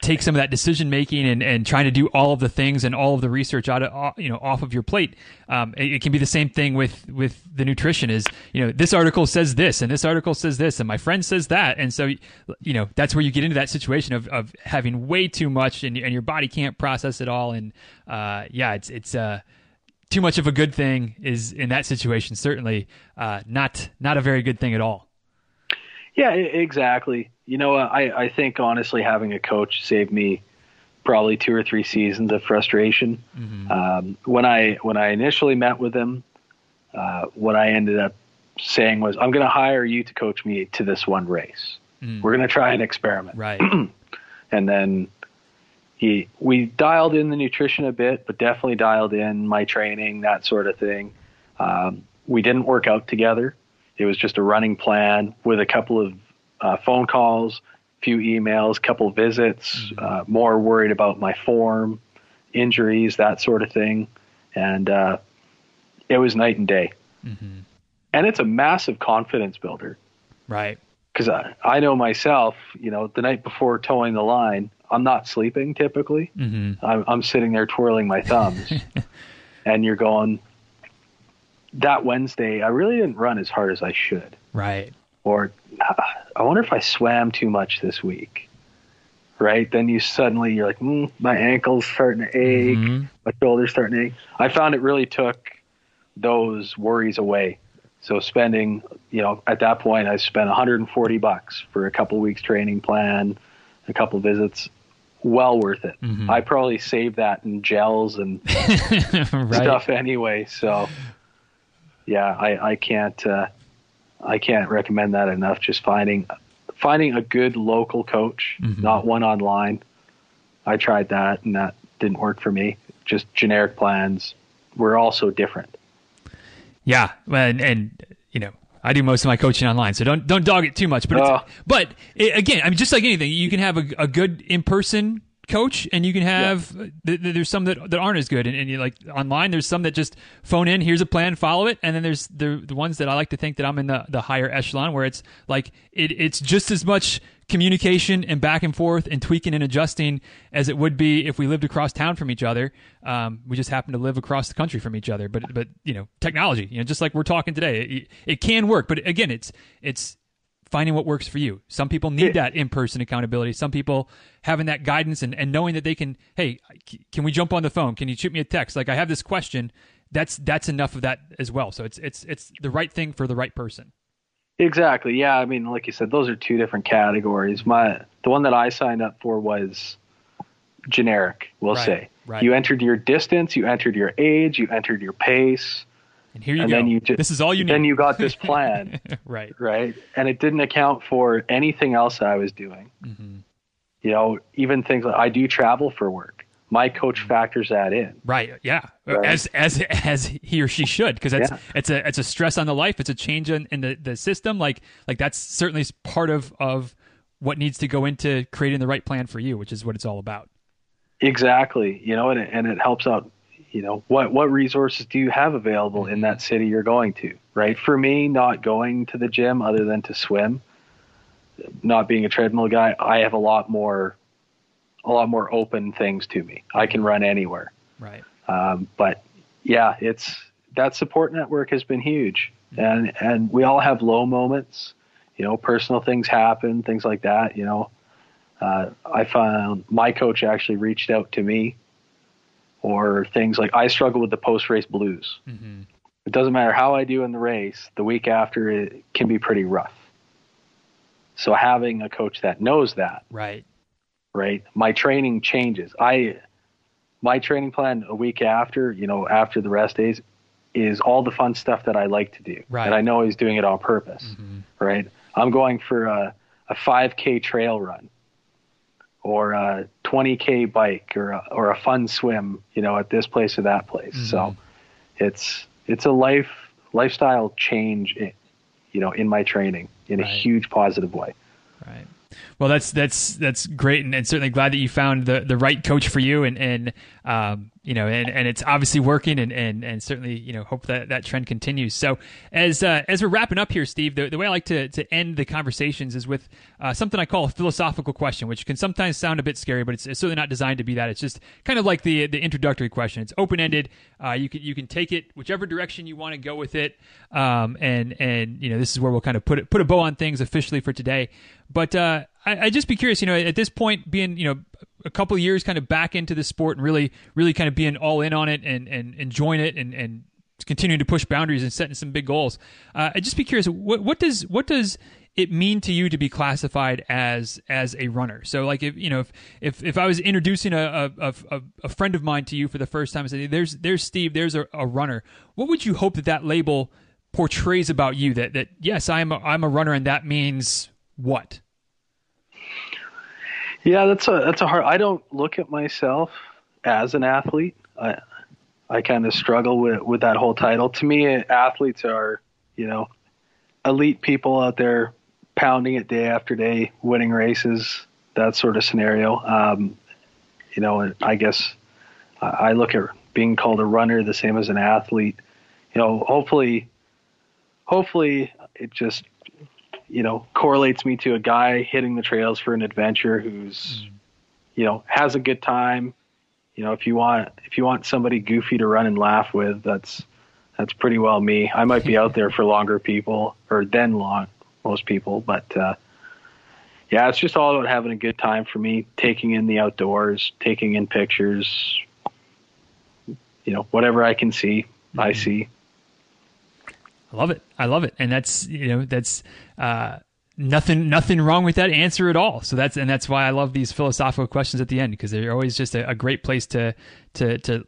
take some of that decision making and, and trying to do all of the things and all of the research out of you know off of your plate. Um, it, it, can be the same thing with with the nutrition. Is you know this article says this and this article says this and my friend says that, and so you know that's where you get into that situation of, of having way too much and and your body can't process it all. And uh, yeah, it's it's uh, too much of a good thing is in that situation certainly uh, not not a very good thing at all. Yeah, exactly. You know, I I think honestly having a coach saved me probably two or three seasons of frustration. Mm-hmm. Um, when I when I initially met with him, uh, what I ended up saying was, "I'm going to hire you to coach me to this one race. Mm. We're going to try an experiment." Right. and then he we dialed in the nutrition a bit, but definitely dialed in my training, that sort of thing. Um, we didn't work out together. It was just a running plan with a couple of uh, phone calls, few emails, couple visits. Mm-hmm. Uh, more worried about my form, injuries, that sort of thing, and uh, it was night and day. Mm-hmm. And it's a massive confidence builder, right? Because I, I know myself. You know, the night before toeing the line, I'm not sleeping typically. Mm-hmm. I'm, I'm sitting there twirling my thumbs, and you're going. That Wednesday, I really didn't run as hard as I should. Right. Or I wonder if I swam too much this week. Right. Then you suddenly you're like, mm, my ankle's starting to ache, mm-hmm. my shoulder's starting to ache. I found it really took those worries away. So spending, you know, at that point I spent 140 bucks for a couple weeks training plan, a couple visits well worth it. Mm-hmm. I probably saved that in gels and right. stuff anyway. So yeah, I, I can't uh, I can't recommend that enough. Just finding finding a good local coach, mm-hmm. not one online. I tried that and that didn't work for me. Just generic plans were also different. Yeah, and, and you know I do most of my coaching online, so don't don't dog it too much. But uh, but it, again, I mean, just like anything, you can have a, a good in person coach and you can have yeah. th- th- there's some that, that aren't as good. And, and you like online there's some that just phone in here's a plan follow it. And then there's the, the ones that i like to think that i'm in the, the higher echelon where it's like it, it's just as much communication and back and forth and tweaking and adjusting as it would be if we lived across town from each other. Um, we just happen to live across the country from each other. But but you know technology you know just like we're talking today it, it can work. But again it's it's finding what works for you. Some people need that in person accountability. Some people having that guidance and, and knowing that they can, hey, can we jump on the phone? Can you shoot me a text? Like, I have this question. that's that's enough of that as well. So it's it's it's the right thing for the right person. Exactly. Yeah. I mean, like you said, those are two different categories. My the one that I signed up for was generic. We'll Right, say right. you entered your distance, you entered your age, you entered your pace, And here you and go. then you just this is all you need. then you got this plan, right. right? And it didn't account for anything else I was doing. Mm-hmm. You know, even things like I do travel for work. My coach factors that in. Right. Yeah. Right. As as as he or she should, because it's Yeah. it's a it's a stress on the life. It's a change in, in the, the system. Like like that's certainly part of of what needs to go into creating the right plan for you, which is what it's all about. Exactly. You know, and it, and it helps out. You know, what what resources do you have available in that city you're going to? Right. For me, not going to the gym other than to swim, not being a treadmill guy, I have a lot more, a lot more open things to me. I can run anywhere. Right. Um, but yeah, it's that support network has been huge, and and we all have low moments. You know, personal things happen, things like that. You know, uh, I found my coach actually reached out to me, or things like I struggle with the post race blues. Mm-hmm. It doesn't matter how I do in the race; the week after it can be pretty rough. So having a coach that knows that Right. right? My training changes. I my training plan a week after, you know, after the rest days is all the fun stuff that I like to do. Right. And I know he's doing it on purpose. Mhm. Right? I'm going for a, a 5k trail run or a 20k bike or a, or a fun swim, you know, at this place or that place. Mhm. So it's it's a life lifestyle change, i- you know, in my training in a huge positive way. Right. Well, that's that's that's great, and, and certainly glad that you found the, the right coach for you, and and um, you know, and, and it's obviously working, and, and and certainly you know hope that that trend continues. So as uh, as we're wrapping up here, Steve, the, the way I like to to end the conversations is with uh, something I call a philosophical question, which can sometimes sound a bit scary, but it's, it's certainly not designed to be that. It's just kind of like the the introductory question. It's open ended. Uh, you can you can take it whichever direction you want to go with it, um, and and you know this is where we'll kind of put it put a bow on things officially for today. But uh, I, I'd just be curious, you know, at this point, being you know a couple years kind of back into the sport and really really kind of being all in on it and and enjoying it and and continuing to push boundaries and setting some big goals. Uh, I'd just be curious, what what does what does it mean to you to be classified as as a runner? So like if you know if if, if I was introducing a, a, a, a friend of mine to you for the first time and say there's there's Steve, there's a, a runner, what would you hope that that label portrays about you? That that yes, I'm a, I'm a runner and that means what? Yeah, that's a that's a hard. I don't look at myself as an athlete. I I kind of struggle with with that whole title. To me, athletes are you know elite people out there pounding it day after day, winning races, that sort of scenario. Um, you know, I guess I look at being called a runner the same as an athlete. You know, hopefully, hopefully it just you know correlates me to a guy hitting the trails for an adventure who's you know has a good time. You know if you want if you want somebody goofy to run and laugh with that's that's pretty well me. I might be out there for longer people or than long most people but uh yeah it's just all about having a good time for me taking in the outdoors taking in pictures you know whatever i can see i see I love it. I love it, and that's you know that's uh, nothing nothing wrong with that answer at all. So that's and that's why I love these philosophical questions at the end because they're always just a, a great place to to to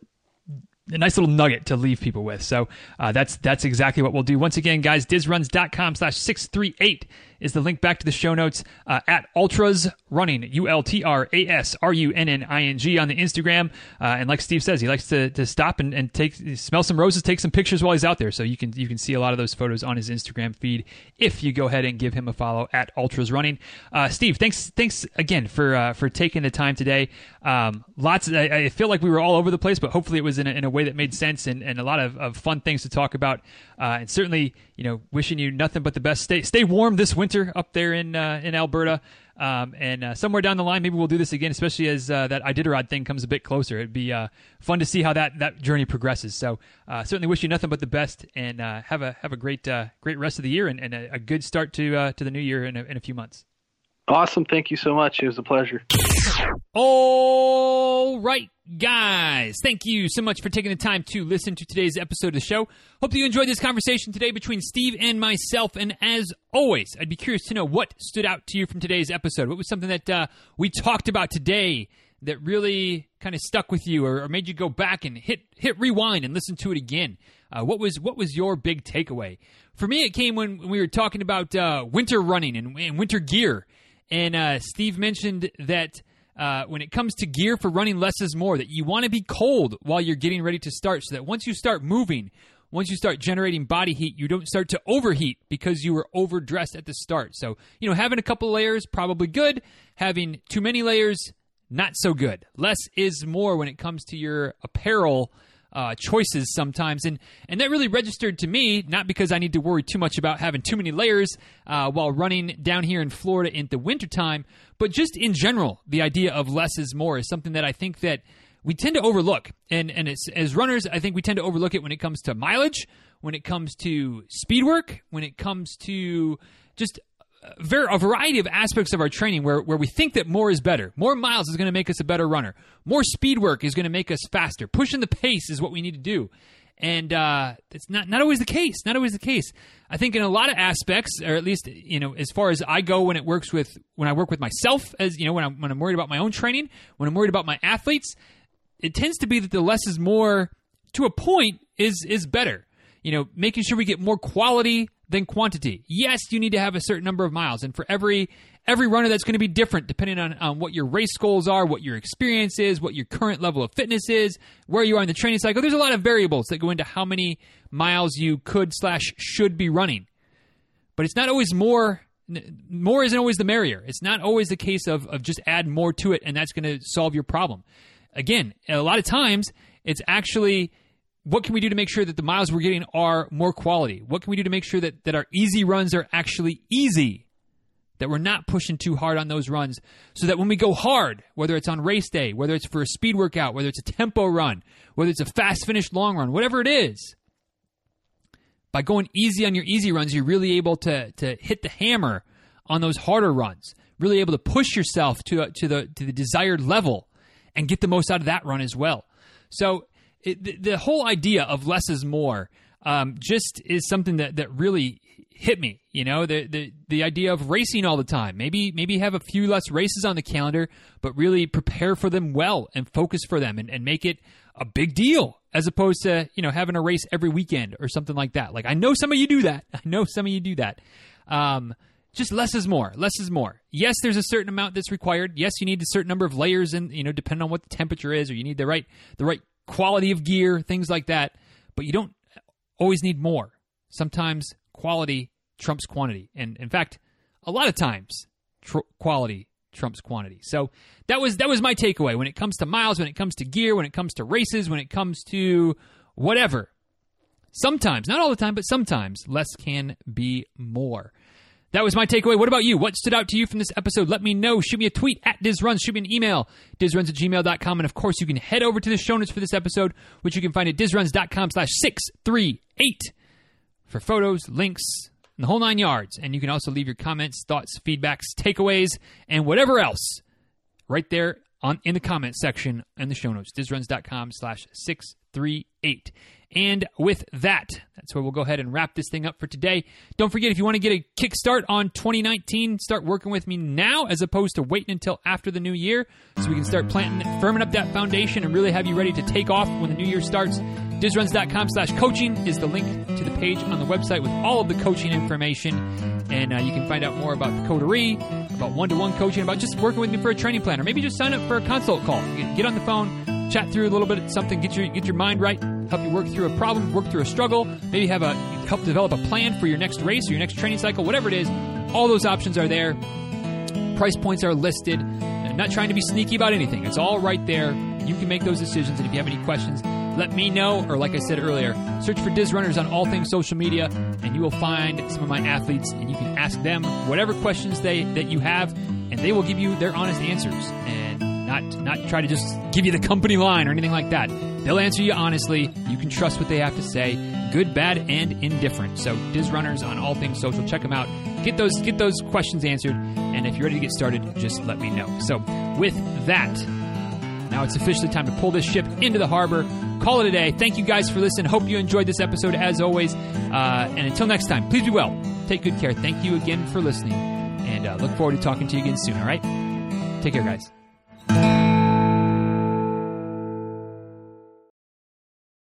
a nice little nugget to leave people with. So uh, that's that's exactly what we'll do. Once again, guys, dizruns.com slash 638 is the link back to the show notes uh, at Ultras Running, U L T R A S R U N N I N G on the Instagram. Uh, and like Steve says, he likes to, to stop and, and take smell some roses, take some pictures while he's out there. So you can you can see a lot of those photos on his Instagram feed if you go ahead and give him a follow at Ultras Running. Uh, Steve, thanks thanks again for uh, for taking the time today. Um, lots. Of, I, I feel like we were all over the place, but hopefully it was in a, in a way that made sense and, and a lot of, of fun things to talk about. Uh, and certainly, you know, wishing you nothing but the best. Stay stay warm this winter up there in uh, in Alberta. Um, and uh, somewhere down the line, maybe we'll do this again, especially as uh, that Iditarod thing comes a bit closer. It'd be uh, fun to see how that, that journey progresses. So uh, certainly wish you nothing but the best, and uh, have a have a great uh, great rest of the year and, and a, a good start to to the new year in a, in a few months. Awesome. Thank you so much. It was a pleasure. All right, guys. Thank you so much for taking the time to listen to today's episode of the show. Hope you enjoyed this conversation today between Steve and myself. And as always, I'd be curious to know what stood out to you from today's episode. What was something that uh, we talked about today that really kind of stuck with you or, or, made you go back and hit hit rewind and listen to it again? Uh, what was what was your big takeaway? For me, it came when we were talking about uh, winter running and, and, winter gear, and uh, Steve mentioned that. Uh, when it comes to gear for running less is more, that you want to be cold while you're getting ready to start, so that once you start moving, once you start generating body heat, you don't start to overheat because you were overdressed at the start. So, you know, having a couple layers, probably good. Having too many layers, not so good. Less is more when it comes to your apparel uh, choices sometimes, and and that really registered to me. Not because I need to worry too much about having too many layers uh, while running down here in Florida in the wintertime, but just in general, the idea of less is more is something that I think that we tend to overlook. And and as runners, I think we tend to overlook it when it comes to mileage, when it comes to speed work, when it comes to just a variety of aspects of our training where, where we think that more is better. More miles is going to make us a better runner. More speed work is going to make us faster. Pushing the pace is what we need to do. And uh, it's not, not always the case. Not always the case. I think in a lot of aspects, or at least you know, as far as I go, when it works with when I work with myself, as you know, when I'm when I'm worried about my own training, when I'm worried about my athletes, it tends to be that the less is more to a point is is better. You know, making sure we get more quality than quantity. Yes, you need to have a certain number of miles, and for every every runner that's going to be different depending on, on what your race goals are, what your experience is, what your current level of fitness is, where you are in the training cycle. There's a lot of variables that go into how many miles you could slash should be running. But it's not always more more isn't always the merrier. It's not always the case of, of just add more to it and that's going to solve your problem. Again, a lot of times it's actually what can we do to make sure that the miles we're getting are more quality? What can we do to make sure that, that our easy runs are actually easy? That we're not pushing too hard on those runs so that when we go hard, whether it's on race day, whether it's for a speed workout, whether it's a tempo run, whether it's a fast finish long run, whatever it is, by going easy on your easy runs, you're really able to, to hit the hammer on those harder runs, really able to push yourself to, to, the, to the desired level and get the most out of that run as well. So it, the, the, whole idea of less is more um, just is something that, that really hit me. You know, the, the the idea of racing all the time. Maybe maybe have a few less races on the calendar, but really prepare for them well and focus for them and, and make it a big deal as opposed to you know having a race every weekend or something like that. Like I know some of you do that. I know some of you do that. Um, just less is more. Less is more. Yes, there's a certain amount that's required. Yes, you need a certain number of layers, and you know, depending on what the temperature is, or you need the right the right quality of gear, things like that. But you don't always need more. Sometimes quality trumps quantity, and in fact, a lot of times tr- quality trumps quantity. So that was that was my takeaway when it comes to miles, when it comes to gear, when it comes to races, when it comes to whatever. Sometimes, not all the time, but sometimes less can be more. That was my takeaway. What about you? What stood out to you from this episode? Let me know. Shoot me a tweet at DizRuns. Shoot me an email, dizruns at gmail.com. And of course, you can head over to the show notes for this episode, which you can find at dizruns.com slash 638 for photos, links, and the whole nine yards. And you can also leave your comments, thoughts, feedbacks, takeaways, and whatever else right there on in the comment section in the show notes, dizruns.com slash 638. And with that, that's where we'll go ahead and wrap this thing up for today. Don't forget, if you want to get a kickstart on 2019, start working with me now as opposed to waiting until after the new year so we can start planting, firming up that foundation and really have you ready to take off when the new year starts. Dizruns.com slash coaching is the link to the page on the website with all of the coaching information. And uh, you can find out more about the coterie, about one to one coaching, about just working with me for a training plan, or maybe just sign up for a consult call. Get on the phone, chat through a little bit something, get your get your mind right, help you work through a problem, work through a struggle, maybe have a help develop a plan for your next race or your next training cycle, whatever it is. All those options are there. Price points are listed. I'm not trying to be sneaky about anything. It's all right there. You can make those decisions. And if you have any questions, let me know. Or like I said earlier, search for Diz Runners on all things social media, and you will find some of my athletes, and you can ask them whatever questions they that you have, and they will give you their honest answers. And not not try to just give you the company line or anything like that. They'll answer you honestly. You can trust what they have to say, good, bad, and indifferent. So Diz Runners on all things social. Check them out. Get those get those questions answered And if you're ready to get started, just let me know. So, with that, now it's officially time to pull this ship into the harbor. Call it a day. Thank you guys for listening. Hope you enjoyed this episode as always. Uh, and until next time, please be well. Take good care. Thank you again for listening. And uh, look forward to talking to you again soon, all right? Take care, guys.